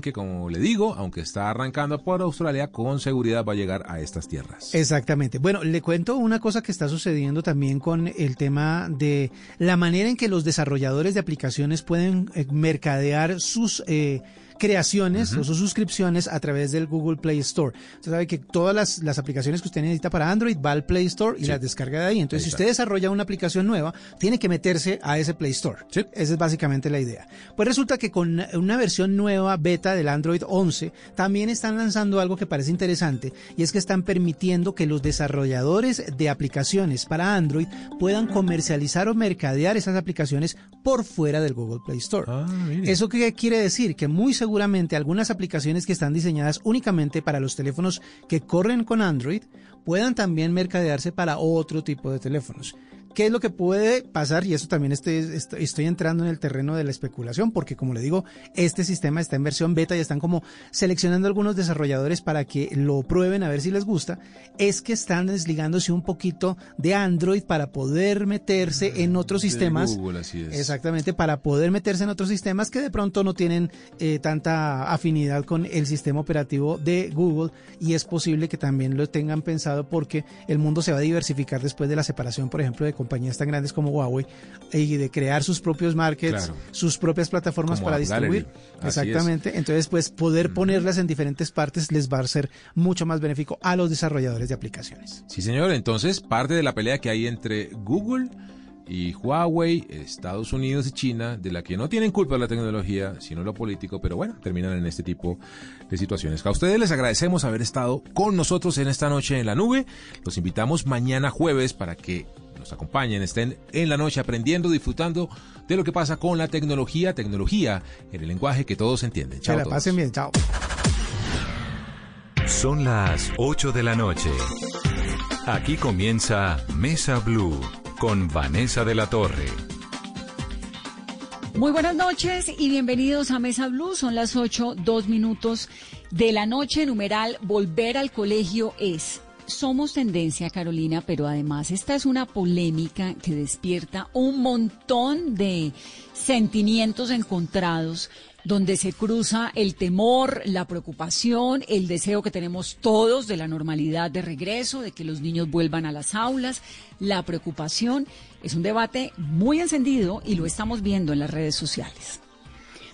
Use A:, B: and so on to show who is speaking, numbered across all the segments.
A: que, como le digo, aunque está arrancando por Australia, con seguridad va a llegar a estas tierras.
B: Exactamente. Bueno, le cuento una cosa que está sucediendo también con el tema de la manera en que los desarrolladores de aplicaciones pueden eh, mercadear sus... Eh, creaciones o sus suscripciones a través del Google Play Store. Usted sabe que todas las, las aplicaciones que usted necesita para Android va al Play Store y las descarga de ahí. Entonces, si usted desarrolla una aplicación nueva, tiene que meterse a ese Play Store. Esa es básicamente la idea. Pues resulta que con una versión nueva beta del Android 11, también están lanzando algo que parece interesante y es que están permitiendo que los desarrolladores de aplicaciones para Android puedan comercializar o mercadear esas aplicaciones por fuera del Google Play Store. Ah, ¿Eso qué quiere decir? Que muy seguro seguramente algunas aplicaciones que están diseñadas únicamente para los teléfonos que corren con Android puedan también mercadearse para otro tipo de teléfonos. ¿Qué es lo que puede pasar? Y eso también estoy, estoy, entrando en el terreno de la especulación, porque como le digo, este sistema está en versión beta y están como seleccionando algunos desarrolladores para que lo prueben a ver si les gusta. Es que están desligándose un poquito de Android para poder meterse en otros sistemas.
A: Google, así es.
B: Exactamente, para poder meterse en otros sistemas que de pronto no tienen eh, tanta afinidad con el sistema operativo de Google y es posible que también lo tengan pensado porque el mundo se va a diversificar después de la separación, por ejemplo, de compañías tan grandes como Huawei y de crear sus propios markets, sus propias plataformas para distribuir. Exactamente. Entonces, pues poder ponerlas en diferentes partes les va a ser mucho más benéfico a los desarrolladores de aplicaciones.
A: Sí, señor. Entonces, parte de la pelea que hay entre Google y Huawei, Estados Unidos y China, de la que no tienen culpa la tecnología, sino lo político, pero bueno, terminan en este tipo de situaciones. A ustedes les agradecemos haber estado con nosotros en esta noche en la nube. Los invitamos mañana jueves para que nos acompañen, estén en la noche aprendiendo, disfrutando de lo que pasa con la tecnología, tecnología en el lenguaje que todos entienden.
B: Chao. Que la pasen bien, chao.
C: Son las 8 de la noche. Aquí comienza Mesa Blue con Vanessa de la Torre.
D: Muy buenas noches y bienvenidos a Mesa Blue. Son las 8, dos minutos de la noche. Numeral Volver al colegio es somos tendencia, Carolina, pero además esta es una polémica que despierta un montón de sentimientos encontrados donde se cruza el temor, la preocupación, el deseo que tenemos todos de la normalidad de regreso, de que los niños vuelvan a las aulas, la preocupación. Es un debate muy encendido y lo estamos viendo en las redes sociales.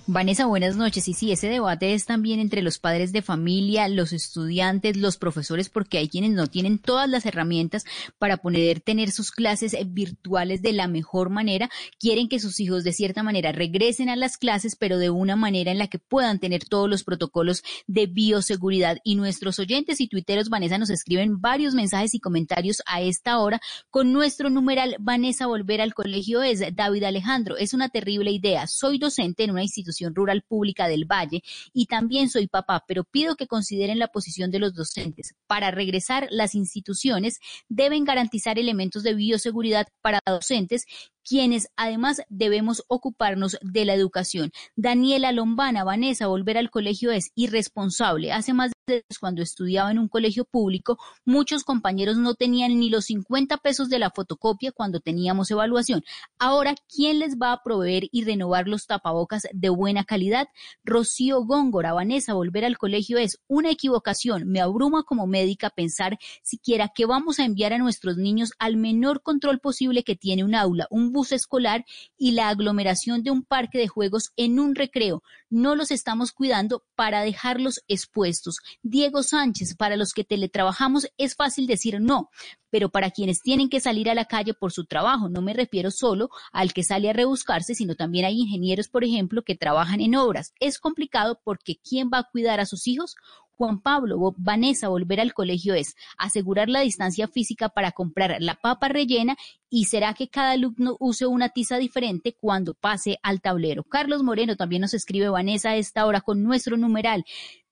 E: Vanessa, buenas noches. Y sí, ese debate es también entre los padres de familia, los estudiantes, los profesores, porque hay quienes no tienen todas las herramientas para poder tener sus clases virtuales de la mejor manera. Quieren que sus hijos de cierta manera regresen a las clases, pero de una manera en la que puedan tener todos los protocolos de bioseguridad. Y nuestros oyentes y tuiteros, Vanessa, nos escriben varios mensajes y comentarios a esta hora con nuestro numeral Vanessa Volver al Colegio es David Alejandro. Es una terrible idea. Soy docente en una institución Rural Pública del Valle y también soy papá, pero pido que consideren la posición de los docentes. Para regresar, las instituciones deben garantizar elementos de bioseguridad para docentes quienes además debemos ocuparnos de la educación. Daniela Lombana, Vanessa, volver al colegio es irresponsable. Hace más de cuando estudiaba en un colegio público, muchos compañeros no tenían ni los 50 pesos de la fotocopia cuando teníamos evaluación. Ahora, ¿quién les va a proveer y renovar los tapabocas de buena calidad? Rocío Góngora, Vanessa, volver al colegio es una equivocación. Me abruma como médica pensar siquiera que vamos a enviar a nuestros niños al menor control posible que tiene un aula, un escolar y la aglomeración de un parque de juegos en un recreo. No los estamos cuidando para dejarlos expuestos. Diego Sánchez, para los que teletrabajamos es fácil decir no, pero para quienes tienen que salir a la calle por su trabajo, no me refiero solo al que sale a rebuscarse, sino también hay ingenieros, por ejemplo, que trabajan en obras. Es complicado porque ¿quién va a cuidar a sus hijos? Juan Pablo, Vanessa, volver al colegio es asegurar la distancia física para comprar la papa rellena y será que cada alumno use una tiza diferente cuando pase al tablero. Carlos Moreno también nos escribe Vanessa a esta hora con nuestro numeral.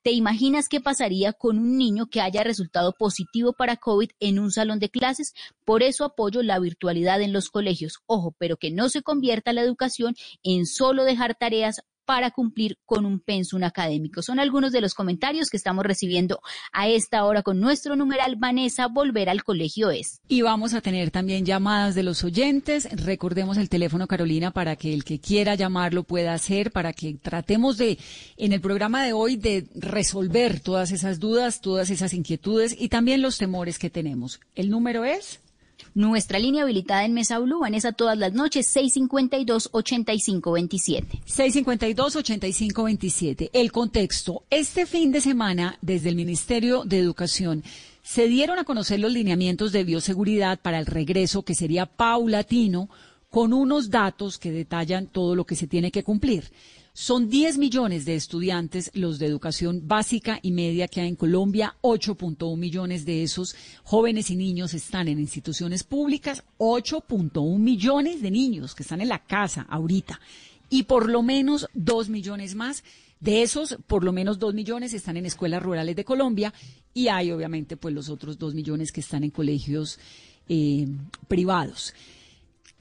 E: ¿Te imaginas qué pasaría con un niño que haya resultado positivo para COVID en un salón de clases? Por eso apoyo la virtualidad en los colegios. Ojo, pero que no se convierta la educación en solo dejar tareas para cumplir con un pensum académico. Son algunos de los comentarios que estamos recibiendo a esta hora con nuestro numeral Vanessa, volver al colegio es.
D: Y vamos a tener también llamadas de los oyentes. Recordemos el teléfono, Carolina, para que el que quiera llamarlo pueda hacer, para que tratemos de, en el programa de hoy, de resolver todas esas dudas, todas esas inquietudes y también los temores que tenemos. El número es
E: nuestra línea habilitada en Mesa Blue, Vanessa, todas las noches, 652-8527.
D: 652-8527. El contexto. Este fin de semana, desde el Ministerio de Educación, se dieron a conocer los lineamientos de bioseguridad para el regreso, que sería paulatino, con unos datos que detallan todo lo que se tiene que cumplir. Son 10 millones de estudiantes los de educación básica y media que hay en Colombia. 8.1 millones de esos jóvenes y niños están en instituciones públicas. 8.1 millones de niños que están en la casa ahorita. Y por lo menos 2 millones más. De esos, por lo menos 2 millones están en escuelas rurales de Colombia. Y hay, obviamente, pues los otros 2 millones que están en colegios eh, privados.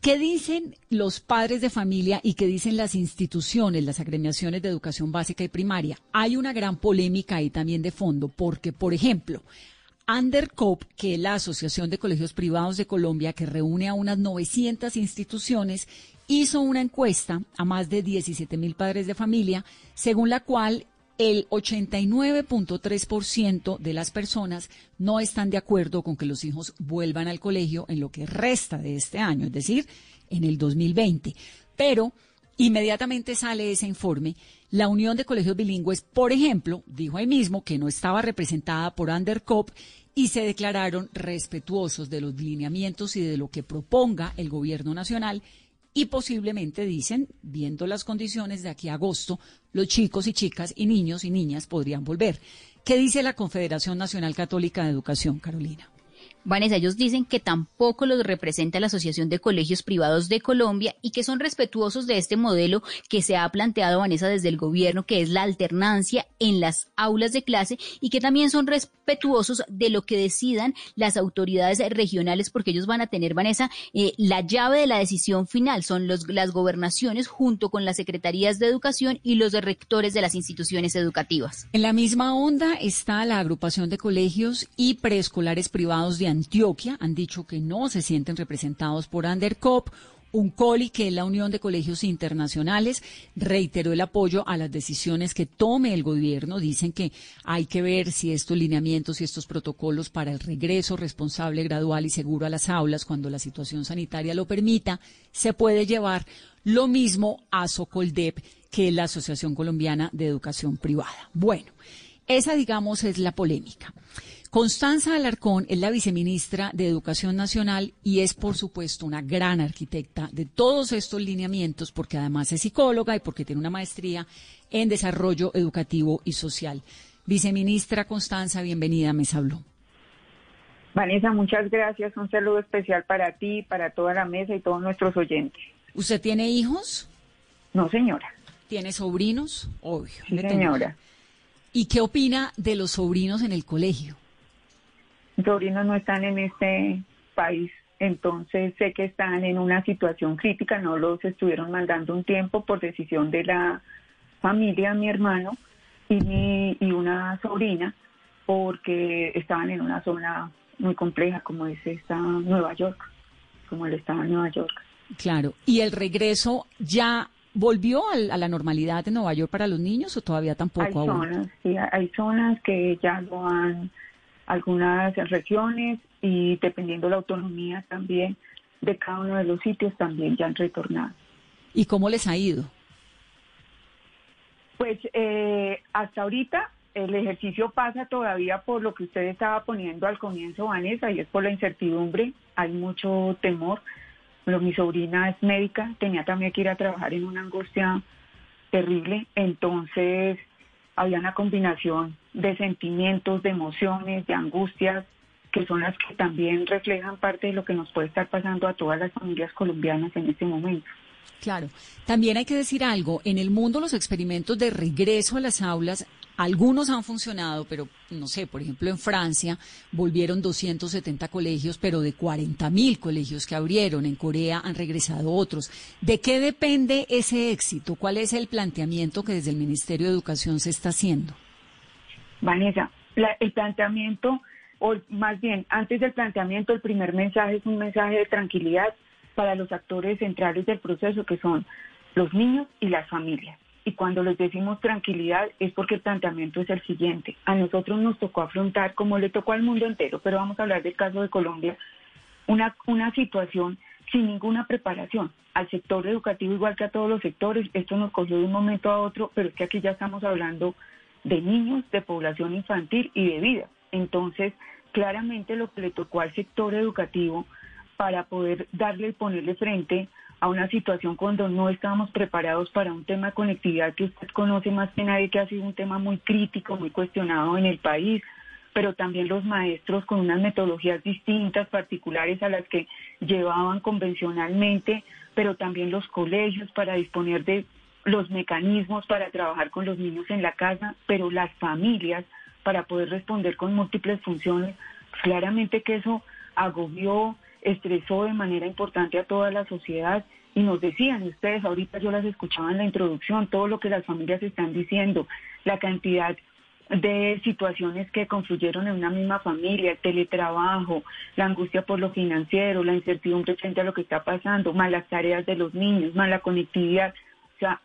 D: ¿Qué dicen los padres de familia y qué dicen las instituciones, las agremiaciones de educación básica y primaria? Hay una gran polémica ahí también de fondo, porque, por ejemplo, Undercop, que es la Asociación de Colegios Privados de Colombia, que reúne a unas 900 instituciones, hizo una encuesta a más de 17 mil padres de familia, según la cual el 89.3% de las personas no están de acuerdo con que los hijos vuelvan al colegio en lo que resta de este año, es decir, en el 2020. Pero inmediatamente sale ese informe. La Unión de Colegios Bilingües, por ejemplo, dijo ahí mismo que no estaba representada por Undercop y se declararon respetuosos de los lineamientos y de lo que proponga el gobierno nacional y posiblemente dicen, viendo las condiciones de aquí a agosto, los chicos y chicas y niños y niñas podrían volver. ¿Qué dice la Confederación Nacional Católica de Educación, Carolina?
E: Vanessa, ellos dicen que tampoco los representa la Asociación de Colegios Privados de Colombia y que son respetuosos de este modelo que se ha planteado, Vanessa, desde el gobierno, que es la alternancia en las aulas de clase y que también son respetuosos de lo que decidan las autoridades regionales, porque ellos van a tener, Vanessa, eh, la llave de la decisión final. Son los, las gobernaciones junto con las secretarías de educación y los rectores de las instituciones educativas.
D: En la misma onda está la agrupación de colegios y preescolares privados de Antioquia han dicho que no se sienten representados por Undercop. Un COLI, que es la Unión de Colegios Internacionales, reiteró el apoyo a las decisiones que tome el gobierno. Dicen que hay que ver si estos lineamientos y estos protocolos para el regreso responsable, gradual y seguro a las aulas, cuando la situación sanitaria lo permita, se puede llevar lo mismo a Socoldep, que es la Asociación Colombiana de Educación Privada. Bueno, esa, digamos, es la polémica. Constanza Alarcón es la viceministra de Educación Nacional y es, por supuesto, una gran arquitecta de todos estos lineamientos, porque además es psicóloga y porque tiene una maestría en desarrollo educativo y social. Viceministra Constanza, bienvenida a Mesa.
F: Vanessa, muchas gracias. Un saludo especial para ti, para toda la mesa y todos nuestros oyentes.
D: ¿Usted tiene hijos?
F: No, señora.
D: ¿Tiene sobrinos? Obvio.
F: Sí, señora.
D: ¿Y qué opina de los sobrinos en el colegio?
F: Sobrinos no están en este país, entonces sé que están en una situación crítica, no los estuvieron mandando un tiempo por decisión de la familia, mi hermano y, mi, y una sobrina, porque estaban en una zona muy compleja como es esta Nueva York, como el estado de Nueva York.
D: Claro, ¿y el regreso ya volvió a la normalidad en Nueva York para los niños o todavía tampoco?
F: Hay zonas, sí, hay zonas que ya lo han algunas regiones y dependiendo la autonomía también de cada uno de los sitios también ya han retornado.
D: ¿Y cómo les ha ido?
F: Pues eh, hasta ahorita el ejercicio pasa todavía por lo que usted estaba poniendo al comienzo, Vanessa, y es por la incertidumbre, hay mucho temor. Pero mi sobrina es médica, tenía también que ir a trabajar en una angustia terrible, entonces había una combinación de sentimientos, de emociones, de angustias, que son las que también reflejan parte de lo que nos puede estar pasando a todas las familias colombianas en este momento.
D: Claro, también hay que decir algo, en el mundo los experimentos de regreso a las aulas Algunos han funcionado, pero no sé, por ejemplo, en Francia volvieron 270 colegios, pero de 40 mil colegios que abrieron. En Corea han regresado otros. ¿De qué depende ese éxito? ¿Cuál es el planteamiento que desde el Ministerio de Educación se está haciendo?
F: Vanessa, el planteamiento, o más bien, antes del planteamiento, el primer mensaje es un mensaje de tranquilidad para los actores centrales del proceso, que son los niños y las familias. Y cuando les decimos tranquilidad es porque el planteamiento es el siguiente. A nosotros nos tocó afrontar, como le tocó al mundo entero, pero vamos a hablar del caso de Colombia, una, una situación sin ninguna preparación. Al sector educativo, igual que a todos los sectores, esto nos cogió de un momento a otro, pero es que aquí ya estamos hablando de niños, de población infantil y de vida. Entonces, claramente lo que le tocó al sector educativo para poder darle y ponerle frente a una situación cuando no estábamos preparados para un tema de conectividad que usted conoce más que nadie, que ha sido un tema muy crítico, muy cuestionado en el país, pero también los maestros con unas metodologías distintas, particulares a las que llevaban convencionalmente, pero también los colegios para disponer de los mecanismos para trabajar con los niños en la casa, pero las familias para poder responder con múltiples funciones. Claramente que eso agobió, estresó de manera importante a toda la sociedad y nos decían ustedes, ahorita yo las escuchaba en la introducción, todo lo que las familias están diciendo, la cantidad de situaciones que confluyeron en una misma familia, el teletrabajo, la angustia por lo financiero, la incertidumbre frente a lo que está pasando, malas tareas de los niños, mala conectividad,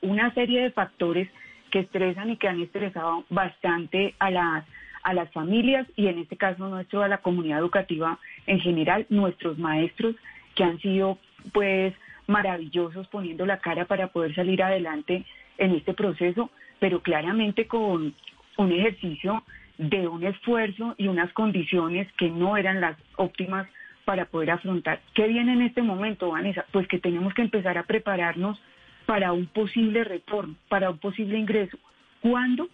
F: una serie de factores que estresan y que han estresado bastante a las a las familias y en este caso nuestro a la comunidad educativa en general, nuestros maestros que han sido pues maravillosos poniendo la cara para poder salir adelante en este proceso, pero claramente con un ejercicio de un esfuerzo y unas condiciones que no eran las óptimas para poder afrontar. ¿Qué viene en este momento, Vanessa? Pues que tenemos que empezar a prepararnos para un posible retorno, para un posible ingreso. ¿Cuándo?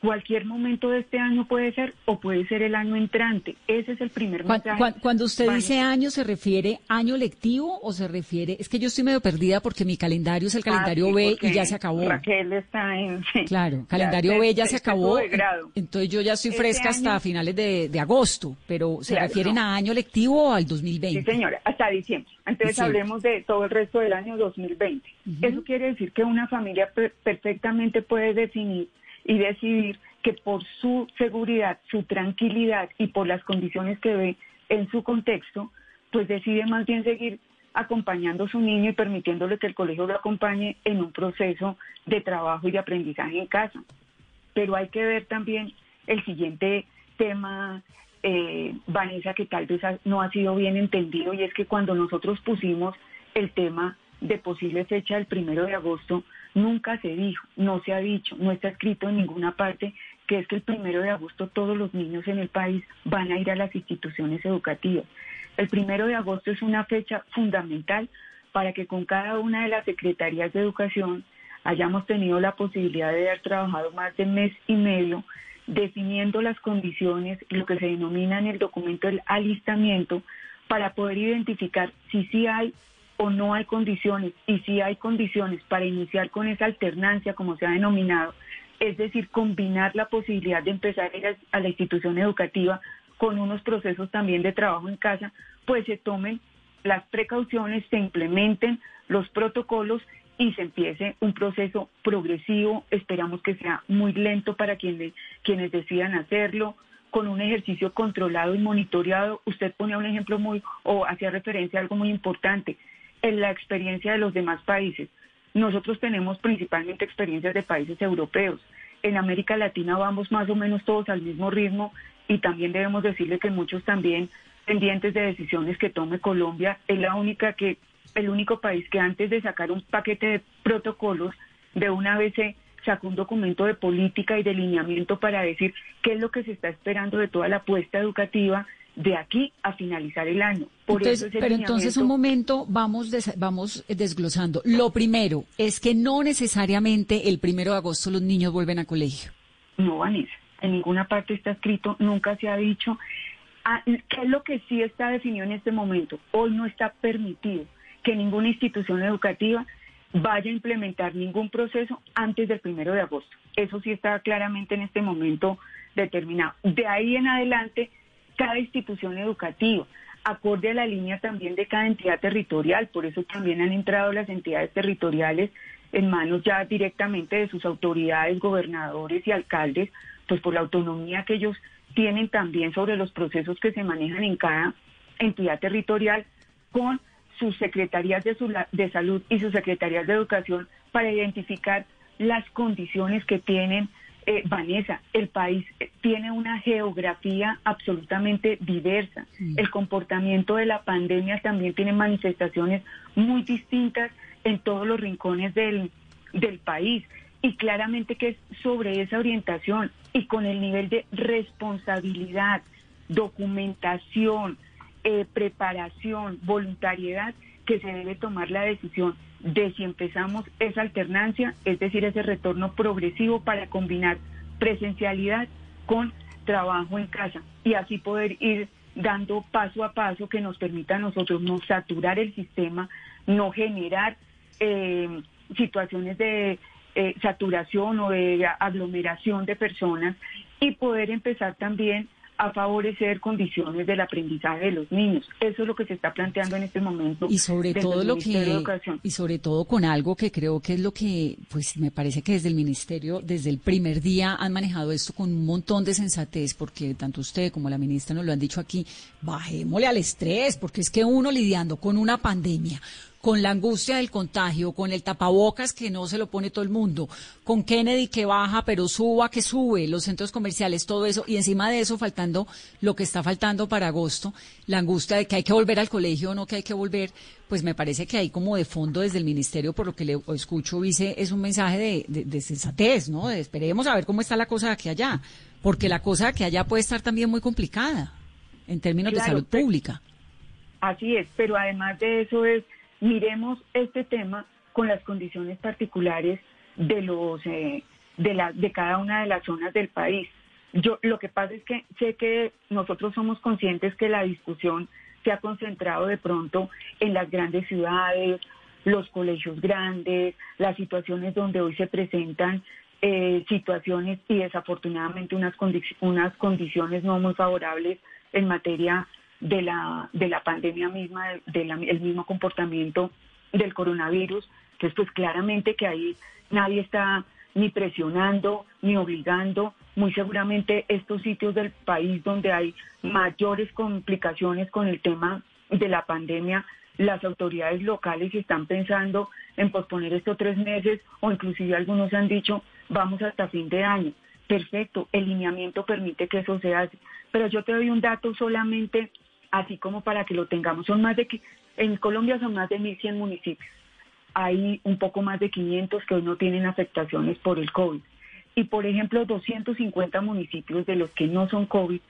F: Cualquier momento de este año puede ser o puede ser el año entrante. Ese es el primer mensaje.
D: Cuando, usted dice año, ¿se refiere año lectivo o se refiere...? Es que yo estoy medio perdida porque mi calendario es el ah, calendario B y ya se acabó.
F: Raquel está en...
D: Claro, calendario B ya se acabó. Entonces yo ya estoy este fresca hasta finales de, agosto, pero ¿se refieren a año lectivo o al 2020?
F: Sí, señora, hasta diciembre. Entonces hablemos de todo el resto del año 2020. Eso quiere decir que una familia perfectamente puede definir y decidir que por su seguridad, su tranquilidad y por las condiciones que ve en su contexto, pues decide más bien seguir acompañando a su niño y permitiéndole que el colegio lo acompañe en un proceso de trabajo y de aprendizaje en casa. Pero hay que ver también el siguiente tema, eh, Vanessa, que tal vez no ha sido bien entendido, y es que cuando nosotros pusimos el tema de posible fecha del primero de agosto, nunca se dijo, no se ha dicho, no está escrito en ninguna parte que es que el primero de agosto todos los niños en el país van a ir a las instituciones educativas. El primero de agosto es una fecha fundamental para que con cada una de las secretarías de educación hayamos tenido la posibilidad de haber trabajado más de mes y medio definiendo las condiciones, lo que se denomina en el documento el alistamiento, para poder identificar si sí hay o no hay condiciones y si hay condiciones para iniciar con esa alternancia, como se ha denominado, es decir, combinar la posibilidad de empezar a la institución educativa con unos procesos también de trabajo en casa, pues se tomen las precauciones, se implementen los protocolos y se empiece un proceso progresivo, esperamos que sea muy lento para quienes, quienes decidan hacerlo, con un ejercicio controlado y monitoreado. Usted ponía un ejemplo muy, o hacía referencia a algo muy importante, en la experiencia de los demás países. Nosotros tenemos principalmente experiencias de países europeos. En América Latina vamos más o menos todos al mismo ritmo y también debemos decirle que muchos también pendientes de decisiones que tome Colombia es la única que el único país que antes de sacar un paquete de protocolos de una vez se sacó un documento de política y de lineamiento para decir qué es lo que se está esperando de toda la apuesta educativa de aquí a finalizar el año.
D: Por eso pero entonces un momento vamos vamos desglosando. Lo primero es que no necesariamente el primero de agosto los niños vuelven a colegio.
F: No, Vanessa, en ninguna parte está escrito, nunca se ha dicho. Ah, ¿Qué es lo que sí está definido en este momento? Hoy no está permitido que ninguna institución educativa vaya a implementar ningún proceso antes del primero de agosto. Eso sí está claramente en este momento determinado. De ahí en adelante, cada institución educativa, acorde a la línea también de cada entidad territorial, por eso también han entrado las entidades territoriales en manos ya directamente de sus autoridades, gobernadores y alcaldes, pues por la autonomía que ellos tienen también sobre los procesos que se manejan en cada entidad territorial con sus secretarías de, de salud y sus secretarías de educación para identificar las condiciones que tienen. Eh, Vanessa, el país tiene una geografía absolutamente diversa. El comportamiento de la pandemia también tiene manifestaciones muy distintas en todos los rincones del, del país. Y claramente que es sobre esa orientación y con el nivel de responsabilidad, documentación, eh, preparación, voluntariedad, que se debe tomar la decisión de si empezamos esa alternancia, es decir, ese retorno progresivo para combinar presencialidad con trabajo en casa y así poder ir dando paso a paso que nos permita a nosotros no saturar el sistema, no generar eh, situaciones de eh, saturación o de aglomeración de personas y poder empezar también a favorecer condiciones del aprendizaje de los niños. Eso es lo que se está planteando en este momento.
D: Y sobre todo lo que y sobre todo con algo que creo que es lo que pues me parece que desde el ministerio desde el primer día han manejado esto con un montón de sensatez porque tanto usted como la ministra nos lo han dicho aquí, bajémosle al estrés porque es que uno lidiando con una pandemia con la angustia del contagio, con el tapabocas que no se lo pone todo el mundo, con Kennedy que baja pero suba que sube, los centros comerciales, todo eso, y encima de eso faltando lo que está faltando para agosto, la angustia de que hay que volver al colegio o no que hay que volver, pues me parece que hay como de fondo desde el ministerio, por lo que le escucho, vice, es un mensaje de, de, sensatez, ¿no? esperemos a ver cómo está la cosa de aquí allá, porque la cosa de aquí allá puede estar también muy complicada en términos de salud pública.
F: Así es, pero además de eso es miremos este tema con las condiciones particulares de los eh, de la de cada una de las zonas del país. Yo lo que pasa es que sé que nosotros somos conscientes que la discusión se ha concentrado de pronto en las grandes ciudades, los colegios grandes, las situaciones donde hoy se presentan eh, situaciones y desafortunadamente unas, unas condiciones no muy favorables en materia de la, de la pandemia misma, del mismo comportamiento del coronavirus. Entonces, pues claramente que ahí nadie está ni presionando ni obligando. Muy seguramente estos sitios del país donde hay mayores complicaciones con el tema de la pandemia, las autoridades locales están pensando en posponer estos tres meses o inclusive algunos han dicho vamos hasta fin de año. Perfecto, el lineamiento permite que eso se hace. Pero yo te doy un dato solamente así como para que lo tengamos. Son más de que en Colombia son más de 1.100 municipios. Hay un poco más de 500 que hoy no tienen afectaciones por el COVID. Y por ejemplo, 250 municipios de los que no son COVID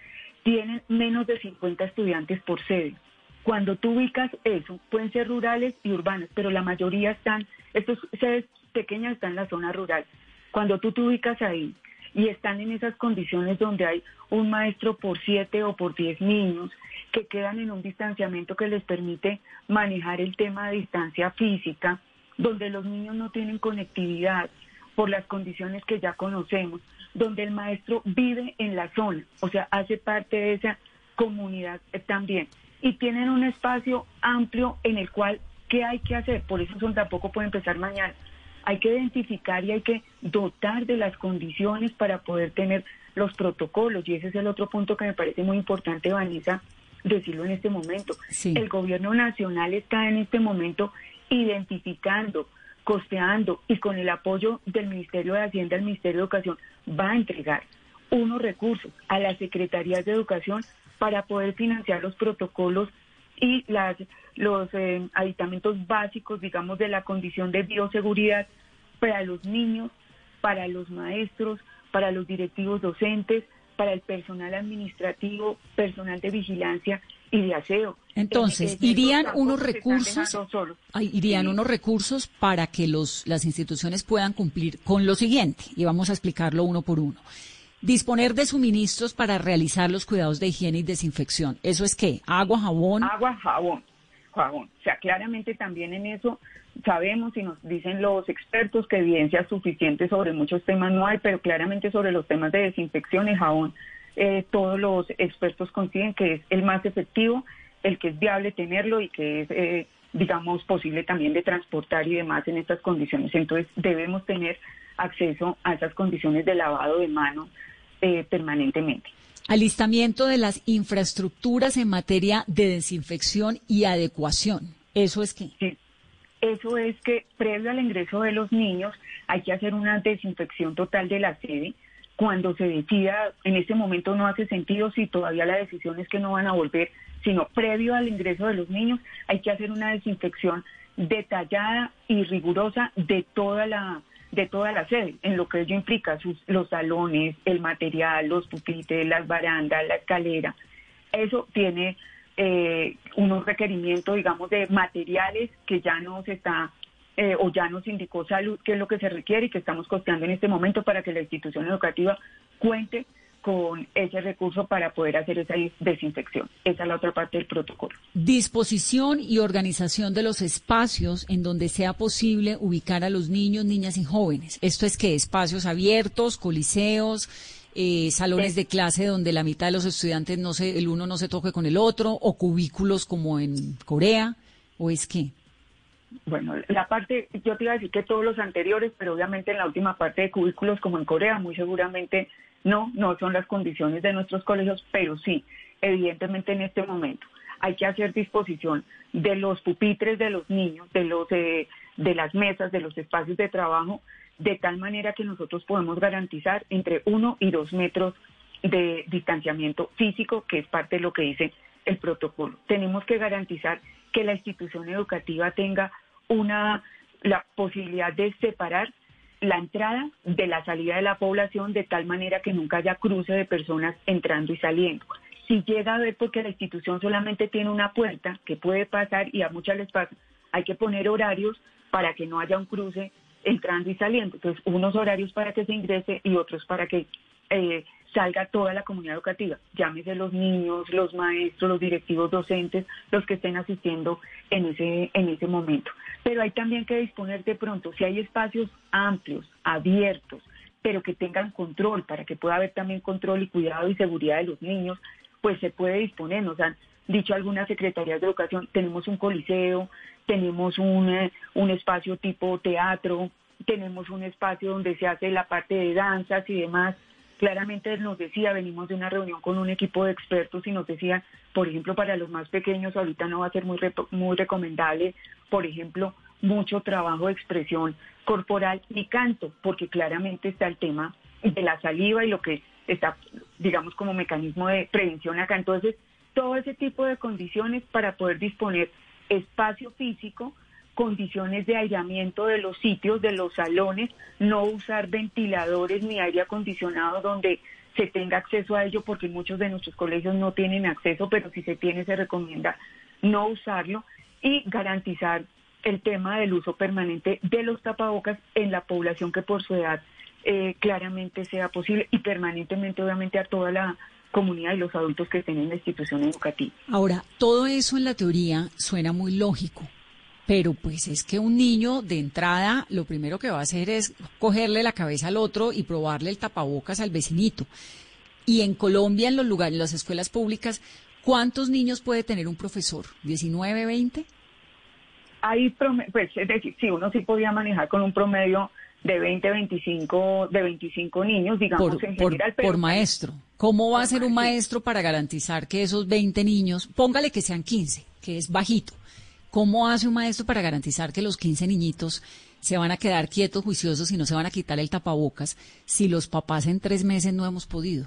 F: tienen menos de 50 estudiantes por sede. Cuando tú ubicas eso, pueden ser rurales y urbanas, pero la mayoría están, estos sedes pequeñas están en la zona rural. Cuando tú te ubicas ahí y están en esas condiciones donde hay un maestro por siete o por diez niños que quedan en un distanciamiento que les permite manejar el tema de distancia física, donde los niños no tienen conectividad por las condiciones que ya conocemos, donde el maestro vive en la zona, o sea, hace parte de esa comunidad también, y tienen un espacio amplio en el cual, ¿qué hay que hacer? Por eso son, tampoco puede empezar mañana. Hay que identificar y hay que dotar de las condiciones para poder tener los protocolos, y ese es el otro punto que me parece muy importante, Vanessa, decirlo en este momento. El gobierno nacional está en este momento identificando, costeando y con el apoyo del Ministerio de Hacienda, el Ministerio de Educación, va a entregar unos recursos a las secretarías de educación para poder financiar los protocolos y las, los eh, aditamentos básicos, digamos, de la condición de bioseguridad para los niños, para los maestros, para los directivos docentes, para el personal administrativo, personal de vigilancia y de aseo.
D: Entonces, irían unos recursos, irían unos recursos para que los las instituciones puedan cumplir con lo siguiente y vamos a explicarlo uno por uno. Disponer de suministros para realizar los cuidados de higiene y desinfección. ¿Eso es qué? ¿Agua, jabón?
F: Agua, jabón. Jabón. O sea, claramente también en eso sabemos y nos dicen los expertos que evidencia suficiente sobre muchos temas no hay, pero claramente sobre los temas de desinfección y jabón, eh, todos los expertos coinciden que es el más efectivo, el que es viable tenerlo y que es, eh, digamos, posible también de transportar y demás en estas condiciones. Entonces debemos tener acceso a esas condiciones de lavado de manos eh, permanentemente.
D: Alistamiento de las infraestructuras en materia de desinfección y adecuación. ¿Eso es qué?
F: Sí. Eso es que previo al ingreso de los niños hay que hacer una desinfección total de la sede. Cuando se decida, en este momento no hace sentido si todavía la decisión es que no van a volver, sino previo al ingreso de los niños hay que hacer una desinfección detallada y rigurosa de toda la de toda la sede, en lo que ello implica sus, los salones, el material, los pupitres, las barandas, la escalera. Eso tiene eh, unos requerimientos, digamos, de materiales que ya nos está eh, o ya nos indicó salud qué es lo que se requiere y que estamos costeando en este momento para que la institución educativa cuente con ese recurso para poder hacer esa desinfección. Esa es la otra parte del protocolo.
D: Disposición y organización de los espacios en donde sea posible ubicar a los niños, niñas y jóvenes. Esto es que espacios abiertos, coliseos, eh, salones de clase donde la mitad de los estudiantes no se, el uno no se toque con el otro, o cubículos como en Corea, o es que.
F: Bueno, la parte, yo te iba a decir que todos los anteriores, pero obviamente en la última parte de cubículos como en Corea, muy seguramente no, no son las condiciones de nuestros colegios, pero sí, evidentemente en este momento hay que hacer disposición de los pupitres de los niños, de los eh, de las mesas, de los espacios de trabajo, de tal manera que nosotros podemos garantizar entre uno y dos metros de distanciamiento físico, que es parte de lo que dice el protocolo. Tenemos que garantizar que la institución educativa tenga una la posibilidad de separar la entrada de la salida de la población de tal manera que nunca haya cruce de personas entrando y saliendo. Si llega a ver porque la institución solamente tiene una puerta que puede pasar y a muchas les pasa, hay que poner horarios para que no haya un cruce entrando y saliendo. Entonces, unos horarios para que se ingrese y otros para que eh, salga toda la comunidad educativa, llámese los niños, los maestros, los directivos docentes, los que estén asistiendo en ese, en ese momento. Pero hay también que disponer de pronto, si hay espacios amplios, abiertos, pero que tengan control, para que pueda haber también control y cuidado y seguridad de los niños, pues se puede disponer. Nos han dicho algunas secretarías de educación, tenemos un coliseo, tenemos un, eh, un espacio tipo teatro, tenemos un espacio donde se hace la parte de danzas y demás. Claramente nos decía, venimos de una reunión con un equipo de expertos y nos decía, por ejemplo, para los más pequeños ahorita no va a ser muy, muy recomendable, por ejemplo, mucho trabajo de expresión corporal y canto, porque claramente está el tema de la saliva y lo que está, digamos, como mecanismo de prevención acá. Entonces, todo ese tipo de condiciones para poder disponer espacio físico, condiciones de aireamiento de los sitios, de los salones, no usar ventiladores ni aire acondicionado donde se tenga acceso a ello, porque muchos de nuestros colegios no tienen acceso, pero si se tiene se recomienda no usarlo y garantizar el tema del uso permanente de los tapabocas en la población que por su edad eh, claramente sea posible y permanentemente obviamente a toda la comunidad y los adultos que estén en la institución educativa.
D: Ahora, todo eso en la teoría suena muy lógico, pero pues es que un niño de entrada lo primero que va a hacer es cogerle la cabeza al otro y probarle el tapabocas al vecinito. Y en Colombia, en los lugares, en las escuelas públicas, ¿cuántos niños puede tener un profesor? ¿19, 20?
F: Hay, pues, es decir, sí, uno sí podía manejar con un promedio de 20, 25, de 25 niños, digamos,
D: por,
F: en general.
D: Por, maestro. ¿Cómo va a ser un maestro para garantizar que esos 20 niños, póngale que sean 15, que es bajito, ¿cómo hace un maestro para garantizar que los 15 niñitos se van a quedar quietos, juiciosos y no se van a quitar el tapabocas si los papás en tres meses no hemos podido?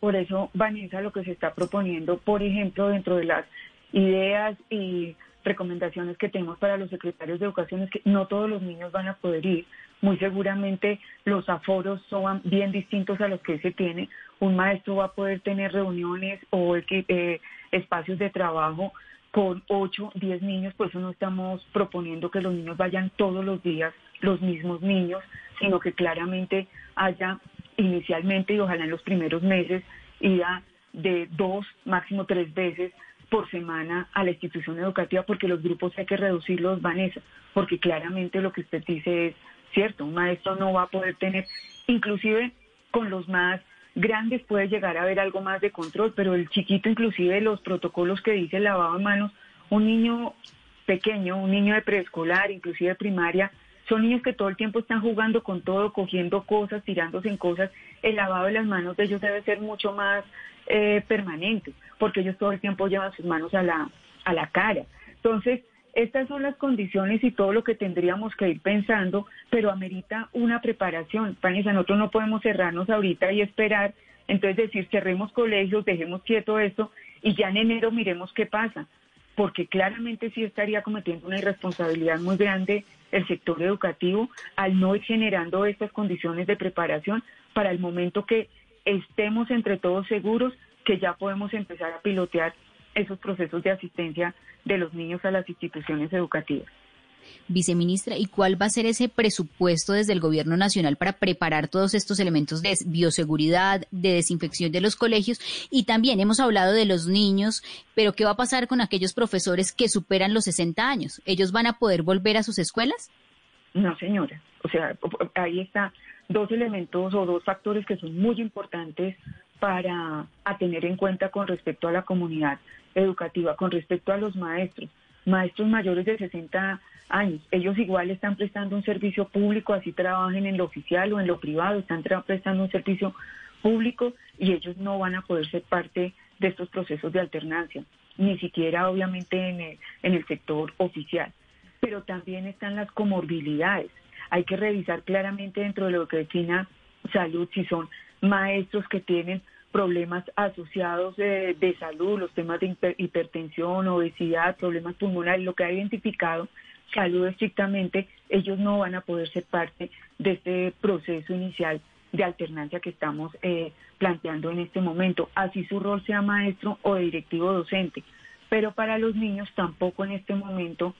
F: Por eso, Vanessa, lo que se está proponiendo, por ejemplo, dentro de las ideas y recomendaciones que tenemos para los secretarios de educación es que no todos los niños van a poder ir. Muy seguramente los aforos son bien distintos a los que se tiene. Un maestro va a poder tener reuniones o eh, espacios de trabajo con 8, 10 niños, por eso no estamos proponiendo que los niños vayan todos los días, los mismos niños, sino que claramente haya inicialmente y ojalá en los primeros meses ida de dos, máximo tres veces por semana a la institución educativa porque los grupos hay que reducirlos, Vanessa, porque claramente lo que usted dice es cierto, un maestro no va a poder tener, inclusive con los más grandes puede llegar a haber algo más de control, pero el chiquito inclusive los protocolos que dice el lavado de manos, un niño pequeño, un niño de preescolar, inclusive primaria, son niños que todo el tiempo están jugando con todo, cogiendo cosas, tirándose en cosas. El lavado de las manos de ellos debe ser mucho más eh, permanente, porque ellos todo el tiempo llevan sus manos a la, a la cara. Entonces, estas son las condiciones y todo lo que tendríamos que ir pensando, pero amerita una preparación. Vanessa, nosotros no podemos cerrarnos ahorita y esperar, entonces decir, cerremos colegios, dejemos quieto esto y ya en enero miremos qué pasa, porque claramente sí estaría cometiendo una irresponsabilidad muy grande el sector educativo al no ir generando estas condiciones de preparación para el momento que estemos entre todos seguros que ya podemos empezar a pilotear esos procesos de asistencia de los niños a las instituciones educativas.
E: Viceministra, ¿y cuál va a ser ese presupuesto desde el Gobierno Nacional para preparar todos estos elementos de bioseguridad, de desinfección de los colegios? Y también hemos hablado de los niños, pero ¿qué va a pasar con aquellos profesores que superan los 60 años? ¿Ellos van a poder volver a sus escuelas?
F: No, señora. O sea, ahí está dos elementos o dos factores que son muy importantes para a tener en cuenta con respecto a la comunidad educativa, con respecto a los maestros, maestros mayores de 60 años. Ellos igual están prestando un servicio público, así trabajen en lo oficial o en lo privado, están prestando un servicio público y ellos no van a poder ser parte de estos procesos de alternancia, ni siquiera obviamente en el, en el sector oficial. Pero también están las comorbilidades. Hay que revisar claramente dentro de lo que defina salud si son maestros que tienen problemas asociados de, salud, los temas de hipertensión, obesidad, problemas pulmonares, lo que ha identificado salud estrictamente, ellos no van a poder ser parte de este proceso inicial de alternancia que estamos eh, planteando en este momento, así su rol sea maestro o directivo docente. Pero para los niños tampoco en este momento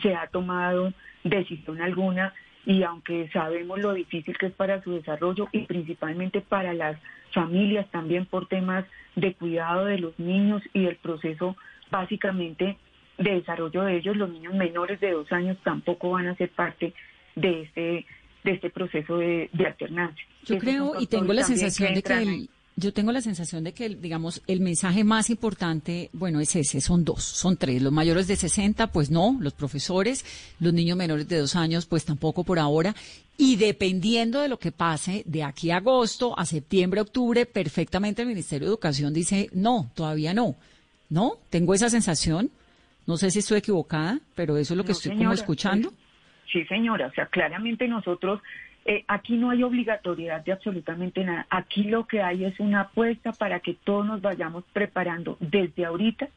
F: se ha tomado decisión alguna y aunque sabemos lo difícil que es para su desarrollo y principalmente para las familias también por temas de cuidado de los niños y el proceso básicamente de desarrollo de ellos, los niños menores de dos años tampoco van a ser parte de este de este proceso de, alternancia.
D: Yo creo y tengo la sensación de que el, yo tengo la sensación de que, digamos, el mensaje más importante, bueno, es ese, son dos, son tres. Los mayores de 60, pues no, los profesores, los niños menores de dos años, pues tampoco por ahora. Y dependiendo de lo que pase de aquí a agosto, a septiembre, octubre, perfectamente el Ministerio de Educación dice, no, todavía no. ¿No? Tengo esa sensación. No sé si estoy equivocada, pero eso es lo que estoy como escuchando.
F: Sí, señora. O sea, claramente nosotros eh, aquí no hay obligatoriedad de absolutamente nada. Aquí lo que hay es una apuesta para que todos nos vayamos preparando desde ahorita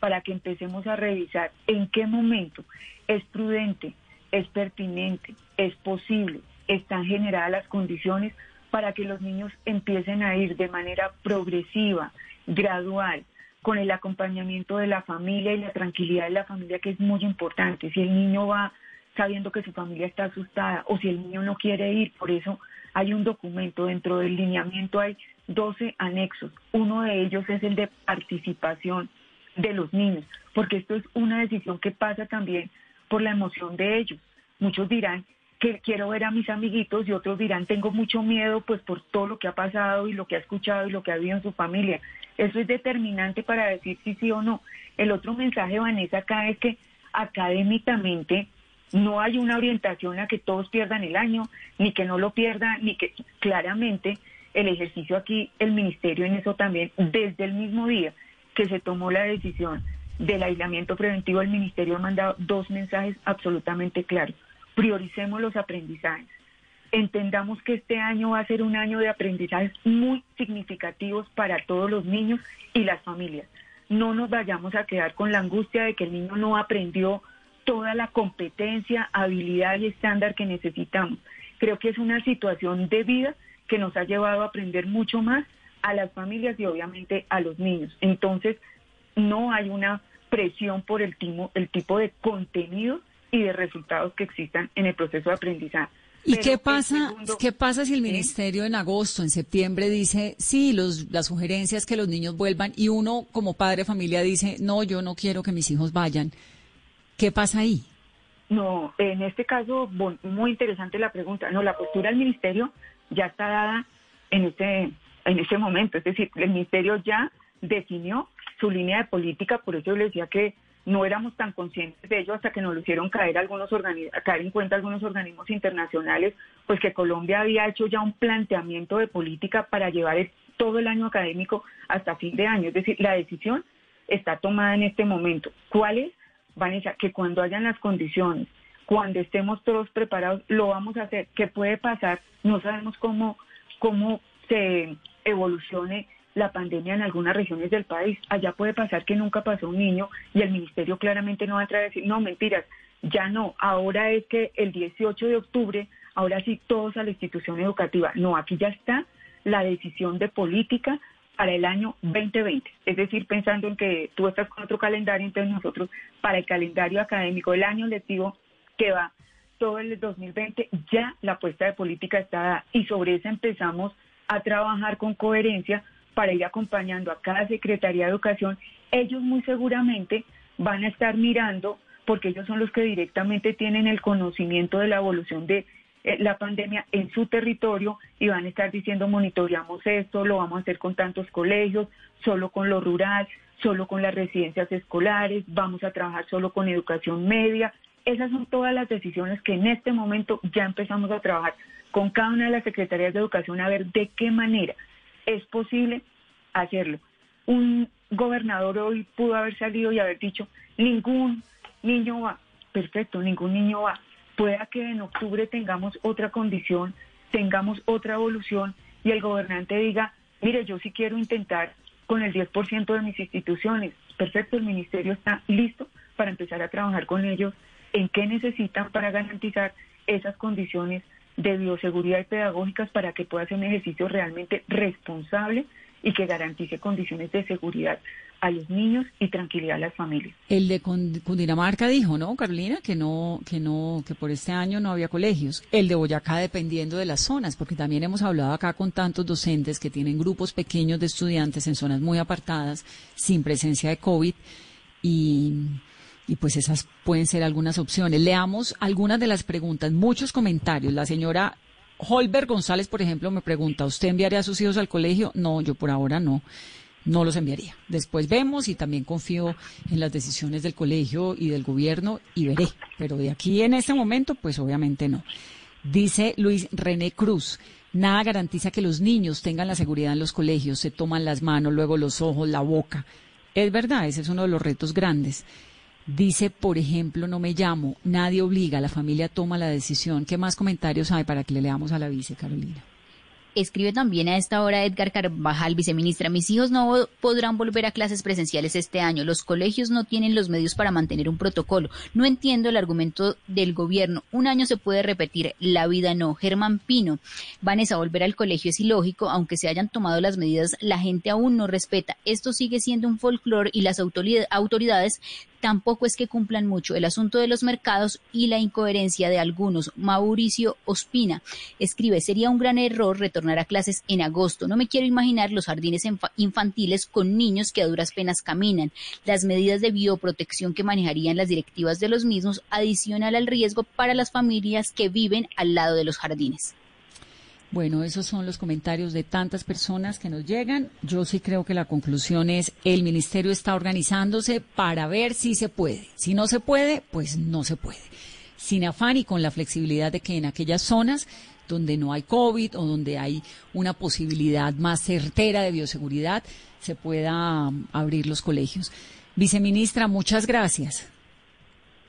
F: para que empecemos a revisar en qué momento es prudente, es pertinente, es posible, están generadas las condiciones para que los niños empiecen a ir de manera progresiva, gradual, con el acompañamiento de la familia y la tranquilidad de la familia, que es muy importante. Si el niño va sabiendo que su familia está asustada o si el niño no quiere ir. Por eso hay un documento, dentro del lineamiento hay 12 anexos. Uno de ellos es el de participación de los niños, porque esto es una decisión que pasa también por la emoción de ellos. Muchos dirán que quiero ver a mis amiguitos y otros dirán tengo mucho miedo pues por todo lo que ha pasado y lo que ha escuchado y lo que ha habido en su familia. Eso es determinante para decir si sí o no. El otro mensaje, Vanessa, acá es que académicamente no hay una orientación a que todos pierdan el año, ni que no lo pierdan, ni que claramente el ejercicio aquí, el ministerio en eso también, desde el mismo día que se tomó la decisión del aislamiento preventivo, el ministerio ha mandado dos mensajes absolutamente claros. Prioricemos los aprendizajes. Entendamos que este año va a ser un año de aprendizajes muy significativos para todos los niños y las familias. No nos vayamos a quedar con la angustia de que el niño no aprendió toda la competencia, habilidad y estándar que necesitamos. Creo que es una situación de vida que nos ha llevado a aprender mucho más a las familias y obviamente a los niños. Entonces, no hay una presión por el, el tipo de contenido y de resultados que existan en el proceso de aprendizaje.
D: ¿Y qué pasa, qué pasa si el ministerio en agosto, en septiembre dice, sí, los, las sugerencias que los niños vuelvan y uno como padre de familia dice, no, yo no quiero que mis hijos vayan? ¿Qué pasa ahí?
F: No, en este caso, muy interesante la pregunta. No, la postura del ministerio ya está dada en este, en este momento. Es decir, el ministerio ya definió su línea de política, por eso yo le decía que no éramos tan conscientes de ello hasta que nos lo hicieron caer algunos caer en cuenta algunos organismos internacionales, pues que Colombia había hecho ya un planteamiento de política para llevar todo el año académico hasta fin de año. Es decir, la decisión está tomada en este momento. ¿Cuál es? Vanessa, que cuando hayan las condiciones, cuando estemos todos preparados, lo vamos a hacer. ¿Qué puede pasar? No sabemos cómo, cómo se evolucione la pandemia en algunas regiones del país. Allá puede pasar que nunca pasó un niño y el ministerio claramente no va a entrar a decir, no, mentiras, ya no, ahora es que el 18 de octubre, ahora sí todos a la institución educativa. No, aquí ya está la decisión de política para el año 2020. Es decir, pensando en que tú estás con otro calendario, entonces nosotros para el calendario académico, el año lectivo que va todo el 2020, ya la apuesta de política está dada y sobre eso empezamos a trabajar con coherencia para ir acompañando a cada Secretaría de Educación, ellos muy seguramente van a estar mirando, porque ellos son los que directamente tienen el conocimiento de la evolución de la pandemia en su territorio y van a estar diciendo monitoreamos esto, lo vamos a hacer con tantos colegios, solo con lo rural, solo con las residencias escolares, vamos a trabajar solo con educación media. Esas son todas las decisiones que en este momento ya empezamos a trabajar con cada una de las secretarías de educación a ver de qué manera es posible hacerlo. Un gobernador hoy pudo haber salido y haber dicho, ningún niño va, perfecto, ningún niño va. Pueda que en octubre tengamos otra condición, tengamos otra evolución y el gobernante diga, mire, yo sí quiero intentar con el 10% de mis instituciones. Perfecto, el ministerio está listo para empezar a trabajar con ellos en qué necesitan para garantizar esas condiciones de bioseguridad y pedagógicas para que pueda ser un ejercicio realmente responsable y que garantice condiciones de seguridad a los niños y tranquilidad a las familias.
D: El de Cundinamarca dijo, ¿no, Carolina? Que no, que no, que por este año no había colegios. El de Boyacá dependiendo de las zonas, porque también hemos hablado acá con tantos docentes que tienen grupos pequeños de estudiantes en zonas muy apartadas, sin presencia de COVID y y pues esas pueden ser algunas opciones. Leamos algunas de las preguntas, muchos comentarios. La señora Holber González, por ejemplo, me pregunta, ¿usted enviaría a sus hijos al colegio? No, yo por ahora no. No los enviaría. Después vemos y también confío en las decisiones del colegio y del gobierno y veré. Pero de aquí en este momento, pues obviamente no. Dice Luis René Cruz, nada garantiza que los niños tengan la seguridad en los colegios, se toman las manos, luego los ojos, la boca. Es verdad, ese es uno de los retos grandes. Dice, por ejemplo, no me llamo, nadie obliga, la familia toma la decisión. ¿Qué más comentarios hay para que le leamos a la vice, Carolina?
E: Escribe también a esta hora Edgar Carvajal, viceministra. Mis hijos no podrán volver a clases presenciales este año. Los colegios no tienen los medios para mantener un protocolo. No entiendo el argumento del gobierno. Un año se puede repetir, la vida no. Germán Pino. Vanessa, volver al colegio es ilógico. Aunque se hayan tomado las medidas, la gente aún no respeta. Esto sigue siendo un folclore y las autoridades tampoco es que cumplan mucho el asunto de los mercados y la incoherencia de algunos. Mauricio Ospina escribe, sería un gran error retornar a clases en agosto. No me quiero imaginar los jardines infantiles con niños que a duras penas caminan. Las medidas de bioprotección que manejarían las directivas de los mismos adicional al riesgo para las familias que viven al lado de los jardines.
D: Bueno, esos son los comentarios de tantas personas que nos llegan. Yo sí creo que la conclusión es el ministerio está organizándose para ver si se puede. Si no se puede, pues no se puede. Sin afán y con la flexibilidad de que en aquellas zonas donde no hay COVID o donde hay una posibilidad más certera de bioseguridad, se pueda um, abrir los colegios. Viceministra, muchas gracias.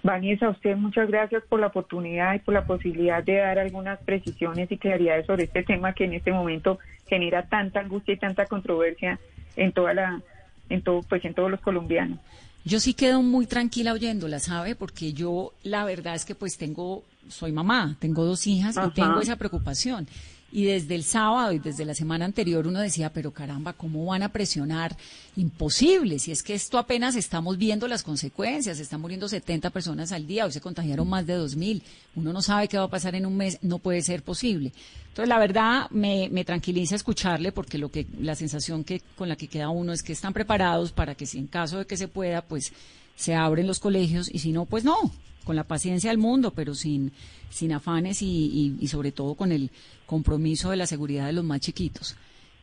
F: Vanessa, a usted muchas gracias por la oportunidad y por la posibilidad de dar algunas precisiones y claridades sobre este tema que en este momento genera tanta angustia y tanta controversia en toda la, en todo, pues en todos los colombianos.
D: Yo sí quedo muy tranquila oyéndola, ¿sabe? Porque yo la verdad es que pues tengo, soy mamá, tengo dos hijas y tengo esa preocupación. Y desde el sábado y desde la semana anterior uno decía, pero caramba, ¿cómo van a presionar? Imposible, si es que esto apenas estamos viendo las consecuencias, están muriendo 70 personas al día, hoy se contagiaron más de 2.000, uno no sabe qué va a pasar en un mes, no puede ser posible. Entonces, la verdad, me, me tranquiliza escucharle porque lo que la sensación que con la que queda uno es que están preparados para que si en caso de que se pueda, pues se abren los colegios y si no, pues no, con la paciencia del mundo, pero sin, sin afanes y, y, sobre todo con el compromiso de la seguridad de los más chiquitos.